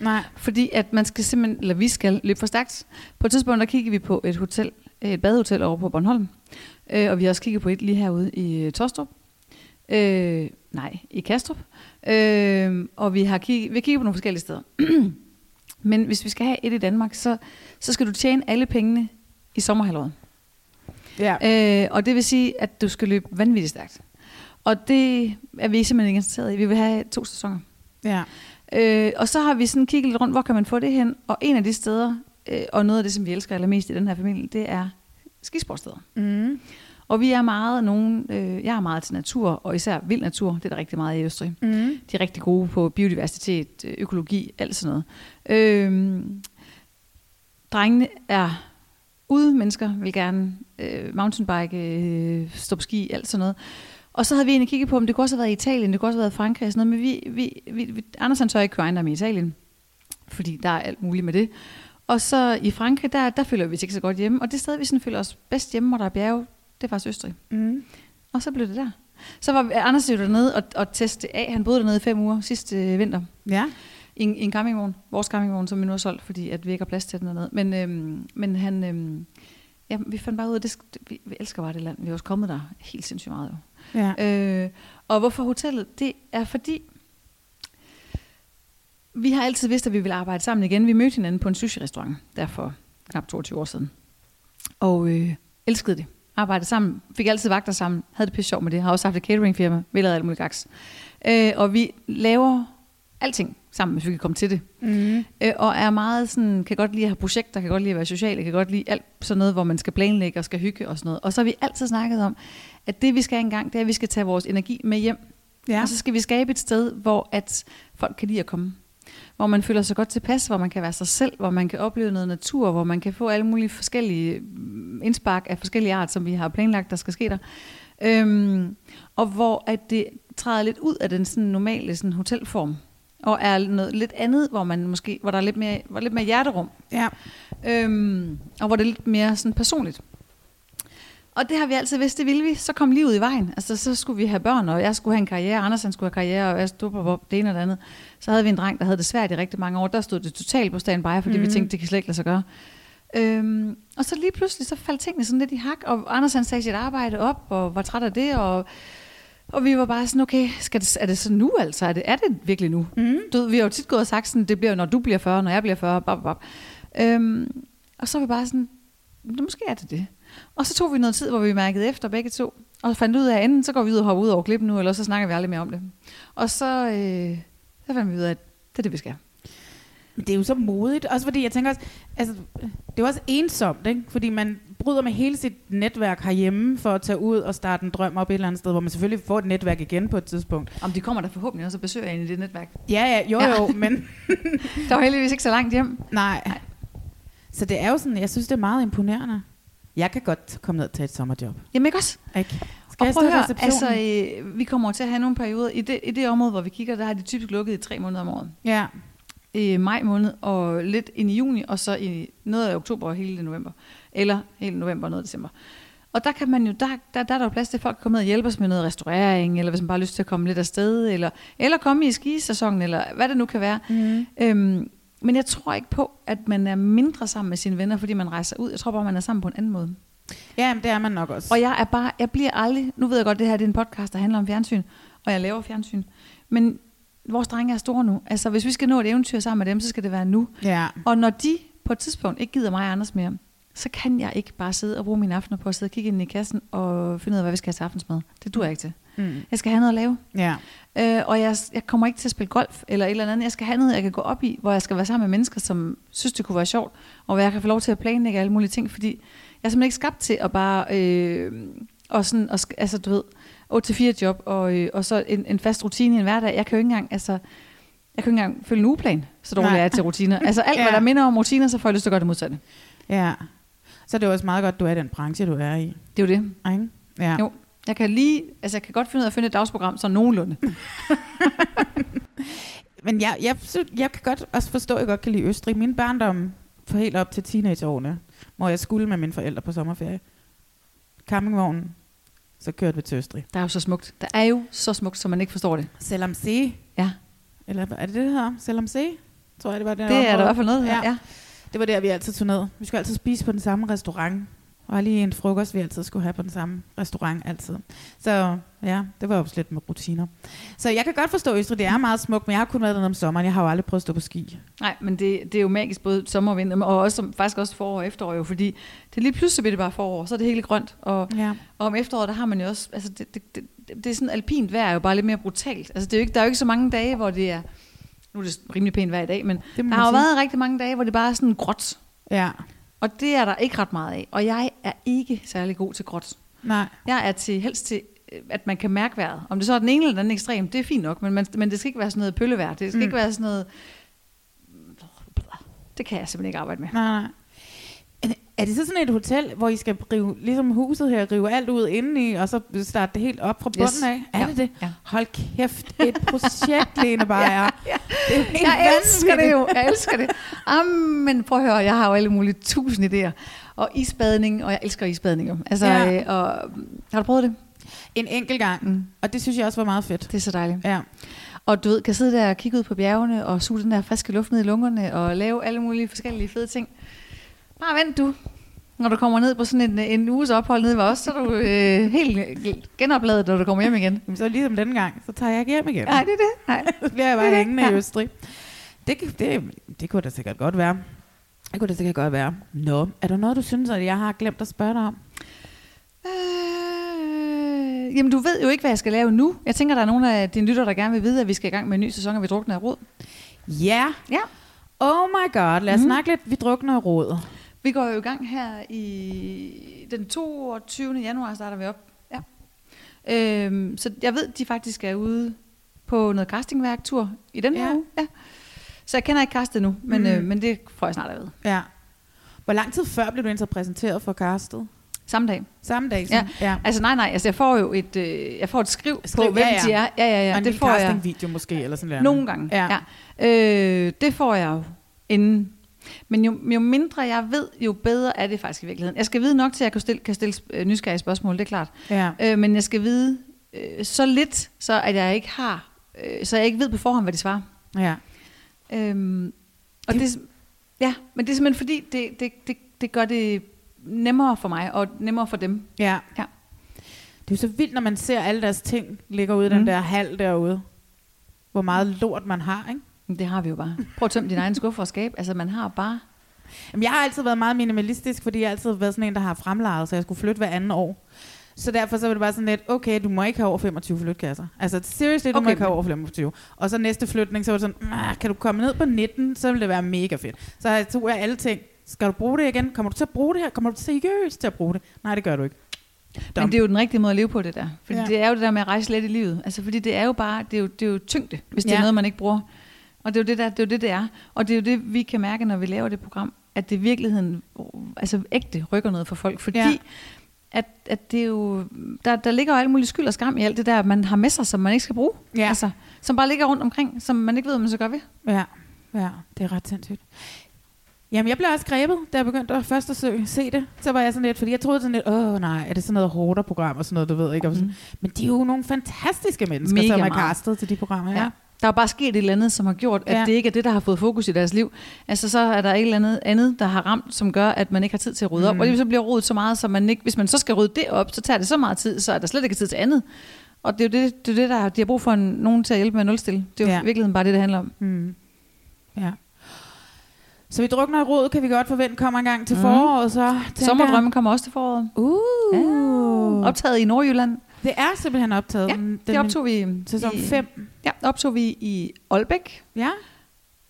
Nej. Fordi at man skal simpelthen, eller vi skal løbe for stærkt. På et tidspunkt, der kiggede vi på et hotel, et badehotel over på Bornholm. Øh, og vi har også kigget på et lige herude i Tostrup. Øh, nej, i Kastrup. Øh, og vi har kigget, vi har kigget på nogle forskellige steder. Men hvis vi skal have et i Danmark, så, så skal du tjene alle pengene i sommerhalvåret. Ja. Øh, og det vil sige, at du skal løbe vanvittigt stærkt. Og det er vi simpelthen ikke interesseret i. Vi vil have to sæsoner. ja. Øh, og så har vi sådan kigget lidt rundt, hvor kan man få det hen? Og en af de steder, øh, og noget af det, som vi elsker allermest i den her familie, det er skisportsteder. Mm. Og vi er meget nogen, øh, jeg er meget til natur, og især vild natur, det er der rigtig meget i Østrig. Mm. De er rigtig gode på biodiversitet, øh, økologi, alt sådan noget. Øh, drengene er ude mennesker, vil gerne øh, mountainbike, øh, stå på ski, alt sådan noget. Og så havde vi egentlig kigget på, om det kunne også have været i Italien, det kunne også have været i Frankrig og sådan noget, men vi, vi, vi, vi Anders han tør ikke køre ejendom i Italien, fordi der er alt muligt med det. Og så i Frankrig, der, der føler vi os ikke så godt hjemme, og det sted, vi sådan føler os bedst hjemme, hvor der er bjerge, det er faktisk Østrig. Mm. Og så blev det der. Så var Anders jo dernede og, og teste af. Han boede dernede i fem uger sidste øh, vinter. Ja. I en, en campingvogn. Vores campingvogn, som vi nu har solgt, fordi at vi ikke har plads til den dernede. Men, øhm, men han... Øhm, ja, vi fandt bare ud af, det, vi, vi elsker bare det land. Vi er også kommet der helt sindssygt meget jo. Ja. Øh, og hvorfor hotellet? Det er fordi... vi har altid vidst, at vi ville arbejde sammen igen. Vi mødte hinanden på en sushi-restaurant, der for knap 22 år siden. Og øh, elskede det. Arbejdede sammen, fik altid vagter sammen, havde det pisse sjovt med det. Har også haft et cateringfirma, vi lavede alt muligt gaks. Øh, og vi laver alting sammen, hvis vi kan komme til det. Mm. Øh, og er meget sådan, kan godt lide at have projekter, kan godt lide at være sociale, kan godt lide alt sådan noget, hvor man skal planlægge og skal hygge og sådan noget. Og så har vi altid snakket om, at det vi skal engang, det er, at vi skal tage vores energi med hjem. Ja. Og så skal vi skabe et sted, hvor at folk kan lide at komme. Hvor man føler sig godt tilpas, hvor man kan være sig selv, hvor man kan opleve noget natur, hvor man kan få alle mulige forskellige mm, indspark af forskellige art, som vi har planlagt, der skal ske der. Øhm, og hvor at det træder lidt ud af den sådan normale sådan hotelform, og er noget lidt andet, hvor man måske, hvor der er lidt mere, hvor er lidt mere hjerterum, Ja. øhm, og hvor det er lidt mere sådan personligt. Og det har vi altid vidst, det ville vi. Så kom livet i vejen. Altså, så skulle vi have børn, og jeg skulle have en karriere, Anders han skulle have karriere, og jeg stod på det ene og det andet. Så havde vi en dreng, der havde det svært i rigtig mange år. Der stod det totalt på standby, fordi mm-hmm. vi tænkte, det kan slet ikke lade sig gøre. Øhm, og så lige pludselig, så faldt tingene sådan lidt i hak, og Anders han sagde sit arbejde op, og var træt af det, og, og vi var bare sådan, okay, skal det, er det så nu altså? Er det, er det virkelig nu? Mm. Du, vi har jo tit gået og sagt sådan, det bliver, når du bliver 40, når jeg bliver 40, bab, bab. Øhm, og så var vi bare sådan, "Det- måske er det det. Og så tog vi noget tid, hvor vi mærkede efter begge to, og fandt ud af, at enten så går vi ud og hopper ud over klippen nu, eller så snakker vi aldrig mere om det. Og så, øh, så fandt vi ud af, at det er det, vi skal. Det er jo så modigt, også fordi jeg tænker også, altså, det er jo også ensomt, ikke? fordi man bryder med hele sit netværk herhjemme for at tage ud og starte en drøm op et eller andet sted, hvor man selvfølgelig får et netværk igen på et tidspunkt. Om de kommer der forhåbentlig også og besøger en i det netværk. Ja, ja, jo, Ja. jo, men Der var heldigvis ikke så langt hjem. nej. Så det er jo sådan, jeg synes, det er meget imponerende. Jeg kan godt komme ned og tage et sommerjob. Jamen ikke også? Ikke? Skal Og prøv at høre, altså, øh, vi kommer til at have nogle perioder. I det, I det område, hvor vi kigger, der har de typisk lukket i tre måneder om året. Ja, I maj måned, og lidt ind i juni, og så i noget af oktober og hele november. Eller hele november og noget december. Og der kan man jo, der, der, der er der jo plads til, at folk kommer ned og hjælper os med noget restaurering, eller hvis man bare har lyst til at komme lidt afsted, eller, eller komme i skisæsonen, eller hvad det nu kan være. Mm. Øhm, men jeg tror ikke på, at man er mindre sammen med sine venner, fordi man rejser ud. Jeg tror bare, man er sammen på en anden måde. ja men det er man nok også. Og jeg er bare, jeg bliver aldrig, nu ved jeg godt, det her det er en podcast, der handler om fjernsyn, og jeg laver fjernsyn. Men vores drenge er store nu. Altså, hvis vi skal nå et eventyr sammen med dem, så skal det være nu. Ja, Og når de på et tidspunkt ikke gider mig og Anders mere, så kan jeg ikke bare sidde og bruge mine aftener på at sidde og kigge ind i kassen og finde ud af, hvad vi skal have til aftensmad. Det dur jeg ikke til. mm. Jeg skal have noget at lave. ja. Øh, og jeg, jeg kommer ikke til at spille golf eller et eller andet. Jeg skal have noget, jeg kan gå op i, hvor jeg skal være sammen med mennesker, som synes, det kunne være sjovt, og hvor jeg kan få lov til at planlægge alle mulige ting, fordi jeg er simpelthen ikke skabt til at bare, øh, og sådan, og, altså du ved, 8-4 job, og, øh, og så en, en fast rutine i en hverdag. Jeg kan jo ikke engang, altså, jeg kan ikke engang følge en ugeplan, så dårligt Nej. er jeg til rutiner. Altså alt, Ja. hvad der minder om rutiner, så får jeg lyst til at gøre det modsatte. ja. Så er det jo også meget godt, du er i den branche, du er i. Det er jo det. Ikke? Ja. Jo. Jeg kan lige, altså jeg kan godt finde ud af at finde et dagsprogram, så nogenlunde. Men jeg, jeg, jeg kan godt også forstå, at jeg godt kan lide Østrig. Min barndom for helt op til teenageårene, hvor jeg skulle med mine forældre på sommerferie. Campingvognen, så kørte vi til Østrig. Der er jo så smukt. Der er jo så smukt, så man ikke forstår det. Selvom Se, Ja, eller er det det, hedder? Selvom Se? Tror jeg, det var det. det er der i hvert fald noget her. Ja. Ja. Det var der, vi altid tog ned. Vi skulle altid spise på den samme restaurant. Og lige en frokost, vi altid skulle have på den samme restaurant altid. Så ja, det var jo lidt med rutiner. Så jeg kan godt forstå Østrig, det er meget smukt, men jeg har kun været dernede om sommeren. Jeg har jo aldrig prøvet at stå på ski. Nej, men det, det er jo magisk både sommer og vinter, og også, faktisk også forår og efterår jo, fordi det lige pludselig bliver det bare forår, så er det hele grønt. Og, Ja. og om efteråret, der har man jo også, altså det, det, det, det er sådan alpint vejr er jo bare lidt mere brutalt. Altså det er jo ikke, der er jo ikke så mange dage, hvor det er, nu er det rimelig pænt i dag, men der har jo været rigtig mange dage, hvor det bare er sådan gråt. Ja. Og det er der ikke ret meget af. Og jeg er ikke særlig god til gråt. Nej. Jeg er til helst til, at man kan mærke vejret. Om det så er den ene eller den anden ekstrem, det er fint nok, men, man, men det skal ikke være sådan noget pøllevejr. Det skal mm. ikke være sådan noget... Det kan jeg simpelthen ikke arbejde med. Nej, nej. Er det så sådan et hotel, hvor I skal rive, ligesom huset her, rive alt ud indeni, og så starte det helt op fra bunden Yes. af? Er Ja. det det? Ja. Hold kæft, et projekt, Lene bare er. ja. Det er Jeg elsker det jo, jeg elsker det. Um, men prøv at høre, jeg har jo alle mulige tusind idéer. Og isbadning, og jeg elsker isbadning jo. Altså, Ja. ja. øh, og, har du prøvet det? En enkelt gang, Mm. og det synes jeg også var meget fedt. Det er så dejligt. Ja. Og du ved, kan sidde der og kigge ud på bjergene, og suge den der friske luft ned i lungerne, og lave alle mulige forskellige fede ting. Bare vent du. Når du kommer ned på sådan en, en uges ophold nede ved os, så er du øh, helt genopladet, når du kommer hjem igen. Jamen, så ligesom denne gang, så tager jeg ikke hjem igen. Nej, det er det. Nej. Så bliver jeg bare hængende i Ja. Østrig. Det, det, det kunne da sikkert godt være. Det kunne da sikkert godt være. Nå, er der noget, du synes, at jeg har glemt at spørge dig om? Øh, jamen, du ved jo ikke, hvad jeg skal lave nu. Jeg tænker, der er nogle af dine lytter, der gerne vil vide, at vi skal i gang med en ny sæson, og vi drukner af råd. Ja. Ja. Oh my god, lad os mm. snakke lidt. Vi drukner af råd. Vi går jo i gang her i den 22. januar starter vi op. Ja. Øhm, så jeg ved, de faktisk er ude på noget castingværktur i den her Ja. uge. Ja. Så jeg kender ikke castet nu, men, Mm. øh, men det får jeg snart at vide. Ja. Hvor lang tid før blev du så præsenteret for castet? Samme dag. Samme dag? Ja. ja. Altså nej, nej, altså jeg får jo et, øh, jeg får et skriv, Skriv, på, hvem ja, ja. de er. Ja, ja, ja, Og en det får jeg. castingvideo måske, eller sådan noget. Nogle gange, Ja. ja. Øh, det får jeg jo inden. Men jo, jo mindre jeg ved, jo bedre er det faktisk i virkeligheden. Jeg skal vide nok til, at jeg kan stille, kan stille øh, nysgerrige spørgsmål, det er klart. Ja. Øh, men jeg skal vide øh, så lidt, så at jeg ikke har, øh, så jeg ikke ved på forhånd, hvad de svarer. ja. Øhm, og Det- ja, men det er simpelthen fordi, det, det, det, det gør det nemmere for mig, og nemmere for dem. Ja. Ja. Det er jo så vildt, når man ser alle deres ting ligger ude i den Mm. der hal derude. Hvor meget lort man har, ikke? Det har vi jo bare. Prøv at tømme din egen skuffe og skab. Altså, man har bare... Jamen, jeg har altid været meget minimalistisk, fordi jeg har altid været sådan en, der har fremlejet, så jeg skulle flytte hver anden år. Så derfor så var det bare sådan lidt, okay, du må ikke have over 25 flytkasser. Altså, seriously, du okay. må ikke have over 25. Og så næste flytning, så var det sådan, "Ah, kan du komme ned på 19, så ville det være mega fedt. Så jeg tog jeg alle ting. Skal du bruge det igen? Kommer du til at bruge det her? Kommer du seriøst til at bruge det? Nej, det gør du ikke. Men det er jo den rigtige måde at leve på, det der. Fordi ja. det er jo det der med at rejse let i livet. Altså, fordi det er jo bare, det er jo, det er jo tyngde, hvis det Ja. er noget, man ikke bruger. Og det er jo det, der, det er jo det, det er. Og det er jo det, vi kan mærke, når vi laver det program, at det i virkeligheden, altså ægte, rykker noget for folk. Fordi Ja. at, at det er jo, der, der ligger jo alt muligt skyld og skam i alt det der, man har med sig, som man ikke skal bruge. Ja. Altså, som bare ligger rundt omkring, som man ikke ved, hvad man så gør ved. Ja, ja, det er ret sindssygt. Jamen, jeg blev også grebet, da jeg begyndte at først at se, se det. Så var jeg sådan lidt, fordi jeg troede sådan lidt, åh nej, er det sådan noget hårdere program og sådan noget, du ved ikke. Mhm. Men de er jo nogle fantastiske mennesker, Mega som er castet til de programmer. Ja. Ja. Der er bare sket et eller andet, som har gjort, at Ja. det ikke er det, der har fået fokus i deres liv. Altså så er der et eller andet andet, der har ramt, som gør, at man ikke har tid til at rydde mm. op. Mm. Og det så bliver rodet så meget, så man ikke, hvis man så skal rydde det op, så tager det så meget tid, så er der slet ikke tid til andet. Og det er jo det, det, er det der de har brug for en, nogen til at hjælpe med at nulstille. Det er jo Ja. i virkeligheden bare det, det handler om. Mm. ja. Så vi drukner i råd, kan vi godt forvente kommer en gang til Mhm. foråret. Så tænker jeg- Sommerdrømme kommer også til foråret. Uh. Ja. Optaget i Nordjylland. Det er simpelthen optaget. Ja, Den- Det optog vi Sæson i, 5. Ja, optog vi i Aalbæk, Ja.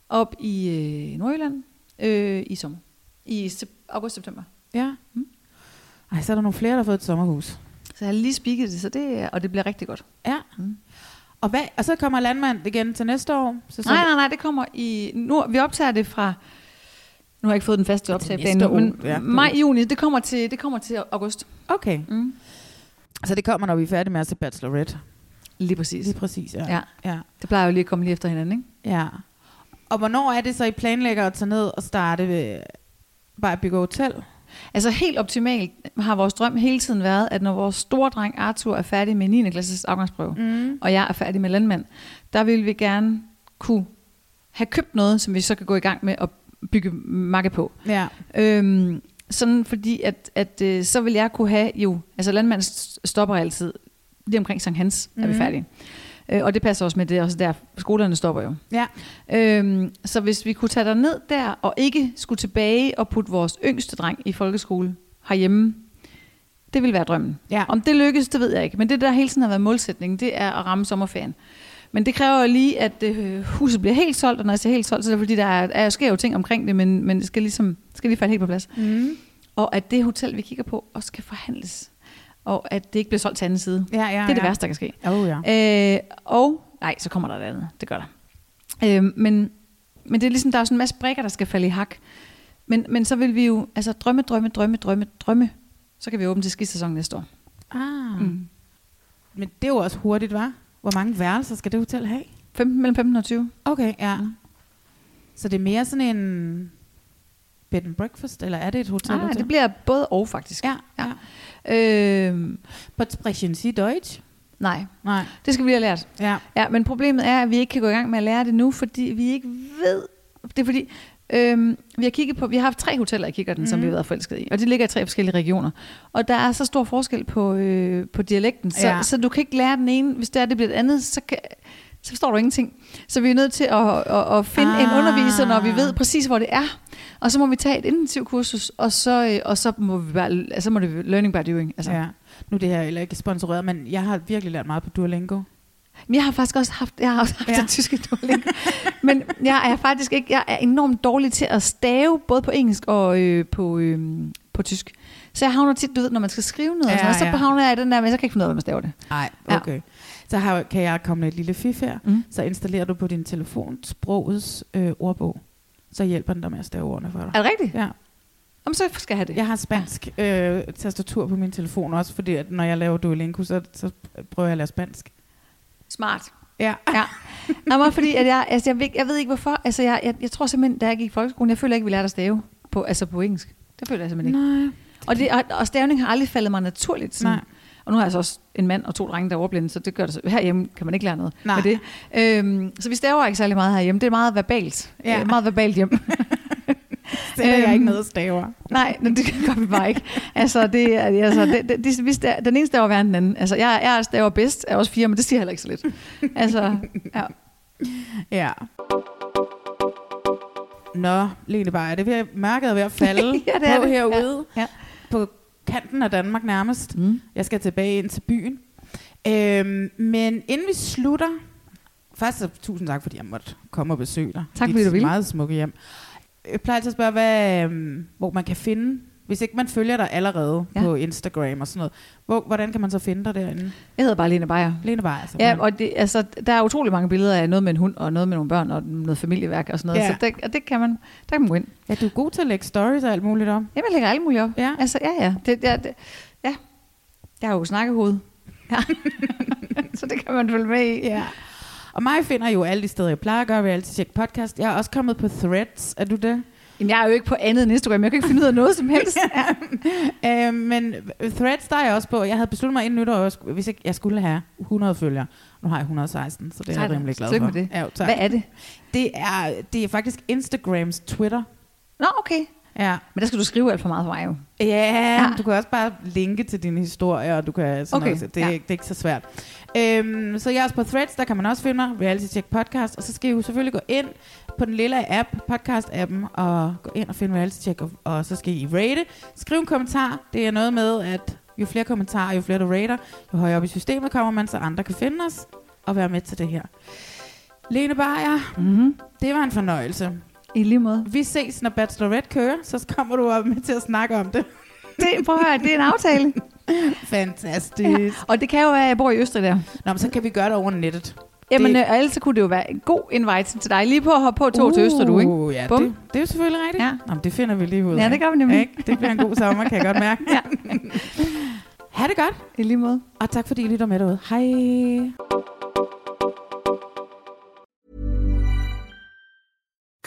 op i øh, Nordjylland, øh, i sommer. I sep- august-september. Ja. Mm. Ej, så er der nogle flere, der har fået et sommerhus. Så jeg har lige spiket det, så det, og det bliver rigtig godt. Ja. Mm. Og, hvad, og så kommer Landmand igen til næste år. Så, så Nej, nej, nej, det kommer i... Nu, vi optager det fra... Nu har jeg ikke fået den faste optag næste år, men ja, maj, juni, det kommer til, det kommer til august. Okay. Mm. Så det kommer, når vi er færdige med at se Bachelorette. Lige præcis. Lige præcis, ja. Ja. ja. Det plejer jo lige at komme lige efter hinanden, ikke? ja. Og hvornår er det så, I planlægger at tage ned og starte ved bare bygge hotel? Altså helt optimalt har vores drøm hele tiden været, at når vores store dreng Arthur er færdig med 9. klasses afgangsprøve, Mm. og jeg er færdig med landmand, der vil vi gerne kunne have købt noget, som vi så kan gå i gang med at bygge makke på. Ja. Øhm, sådan fordi, at, at øh, så vil jeg kunne have jo, altså landmanden st- stopper altid lige omkring Sankt Hans, mm. er vi Mhm. færdige. Øh, og det passer også med det, også der skolerne stopper jo. Ja. Øhm, så hvis vi kunne tage der ned der, og ikke skulle tilbage og putte vores yngste dreng i folkeskole herhjemme, det ville være drømmen. Ja. Om det lykkes, det ved jeg ikke. Men det der hele tiden har været målsætningen, det er at ramme sommerferien. Men det kræver jo lige, at øh, huset bliver helt solgt, og når jeg siger helt solgt, så er det fordi, der er, er sker jo ting omkring det, men, men det skal, ligesom, skal lige falde helt på plads. Mm. Og at det hotel, vi kigger på, også skal forhandles. Og at det ikke bliver solgt til anden side. Ja, ja, Det er det ja. værste, der kan ske. Oh, ja. Øh, og, nej, så kommer der et andet. Det gør der. Øh, men, men det er ligesom, der er sådan en masse brikker, der skal falde i hak. Men, men så vil vi jo, altså drømme, drømme, drømme, drømme, drømme. Så kan vi åbne til skisæson næste år. Ah. Mm. Men det er jo også hurtigt, var. Hvor mange værelser skal det hotel have? 15, mellem 15 og 20. Okay, ja. Mm. Så det er mere sådan en bed and breakfast, eller er det et hotel? Ah, det bliver både og faktisk. Ja, ja. Øh, But sprechen Sie Deutsch? nej, Nej. det skal vi have lært. Ja. Ja, men problemet er, at vi ikke kan gå i gang med at lære det nu, fordi vi ikke ved... Det er fordi, øhm, vi har kigget på... Vi har haft tre hoteller i kikkerten, mm. som vi har været forelsket i. Og de ligger i tre forskellige regioner. Og der er så stor forskel på, øh, på dialekten, så, Ja. så du kan ikke lære den ene. Hvis det er, det bliver det andet, så kan... så forstår du ingenting. Så vi er nødt til at, at, at finde ah. en underviser, når vi ved præcis, hvor det er. Og så må vi tage et intensivkursus, og så, øh, og så må vi bare, altså må det learning by doing. Altså. Ja. Nu er det her heller ikke sponsoreret, men jeg har virkelig lært meget på Duolingo. Men jeg har faktisk også haft, jeg har også haft ja. det tyske Duolingo. Men jeg er faktisk ikke, jeg er enormt dårlig til at stave, både på engelsk og øh, på, øh, på tysk. Så jeg havner tit, du ved, når man skal skrive noget, ja, og sådan, ja. så havner jeg i den der, men så kan jeg ikke finde ud af, hvordan man staver det. Nej, okay. Ja. Så har, kan jeg komme med et lille fif her. Mm. Så installerer du på din telefon sprogets øh, ordbog. Så hjælper den dig med at stave ordene for dig. Er det rigtigt? Ja. Om så skal jeg have det. Jeg har spansk øh, tastatur på min telefon også, fordi at når jeg laver Duolingo, så, så prøver jeg at lære spansk. Smart. Ja. ja. Nå, fordi at jeg, altså, jeg, ved, jeg ved ikke hvorfor. Altså, jeg, jeg, jeg tror simpelthen, da jeg gik i folkeskolen, jeg føler ikke, vi lærte at stave på, altså på engelsk. Det føler jeg simpelthen ikke. Nej. Og, det, og, og stavning har aldrig faldet mig naturligt. Sådan. Nej. Og nu har jeg så også en mand og to drenge, der er overblinde, så det gør det så. Herhjemme kan man ikke lære noget Nej. med det. Øhm, så vi staver ikke særlig meget herhjemme. Det er meget verbalt. Ja. Øh, meget verbalt hjem. det er jeg ikke noget staver. Nej, det gør vi bare ikke. Altså, det, altså, det, det, det, det, det, den ene staver værre end den anden. Altså, jeg, jeg staver bedst af os fire, men det siger heller ikke så lidt. Altså, ja. Ja. Nå, Lene bare, er det ved, mørket er ved at falde ja, det er på det. herude? Ja. Ja. På kanten af Danmark nærmest. Mm. Jeg skal tilbage ind til byen. Øhm, men inden vi slutter, først så tusind tak, fordi jeg måtte komme og besøge dig. Tak, fordi du ville. meget smukke hjem. Jeg plejer altid at spørge, hvad, øhm, hvor man kan finde hvis ikke man følger dig allerede ja. på Instagram og sådan noget, hvor, hvordan kan man så finde dig derinde? Jeg hedder bare Lene Beyer. Lene Beyer, Ja, og det, altså, der er utrolig mange billeder af noget med en hund, og noget med nogle børn, og noget familieværk og sådan noget. Ja. Så det, og det kan man, der kan man gå ind. Ja, du er god til at lægge stories og alt muligt om. Ja, jeg lægger alt muligt op. Ja. Altså, ja, ja. Det, det, det, ja. Jeg har jo snakkehoved. Ja. så det kan man følge med i. Ja. Og mig finder jo alle de steder, jeg plejer at gøre, altid tjekke podcast. Jeg er også kommet på Threads. Er du det? Jamen, jeg er jo ikke på andet end Instagram. Jeg kan ikke finde ud af noget som helst. ja. øh, men Threads, der er jeg også på. Jeg havde besluttet mig inden nytår, hvis ikke jeg skulle have 100 følgere. Nu har jeg 116, så det er jeg rimelig glad for. Med det. Ja, jo, Hvad er det? Det er, det er faktisk Instagrams Twitter. Nå, okay. Ja. Men der skal du skrive alt for meget for mig jo. Ja, ja. du kan også bare linke til dine historier, og du kan sådan okay. noget. Det, ja. det er ikke så svært. Øhm, så jeg er også på Threads, der kan man også finde mig, Reality Check Podcast, og så skal I jo selvfølgelig gå ind på den lille app, podcast-appen, og gå ind og finde Reality Check, og, og så skal I rate. Skriv en kommentar. Det er noget med, at jo flere kommentarer, jo flere du rater, jo højere op i systemet kommer man, så andre kan finde os og være med til det her. Lene Beyer, mm-hmm. det var en fornøjelse. I lige måde. Vi ses, når Bachelorette kører, så kommer du op med til at snakke om det. Det, prøv at høre, det er en aftale. Fantastisk. Ja. Og det kan jo være, at jeg bor i Østrig der. Nå, men så kan vi gøre det over nettet. Jamen, det... øh, ellers kunne det jo være en god invite til dig. Lige på at hoppe på tog uh, til Øster, du, ikke? Ja, det, det, er jo selvfølgelig rigtigt. Ja. Nå, det finder vi lige ud af. Ja, det gør vi nemlig. Ikke? Det bliver en god sommer, kan jeg godt mærke. ja. ha' det godt. I lige måde. Og tak fordi I lytter med derude. Hej.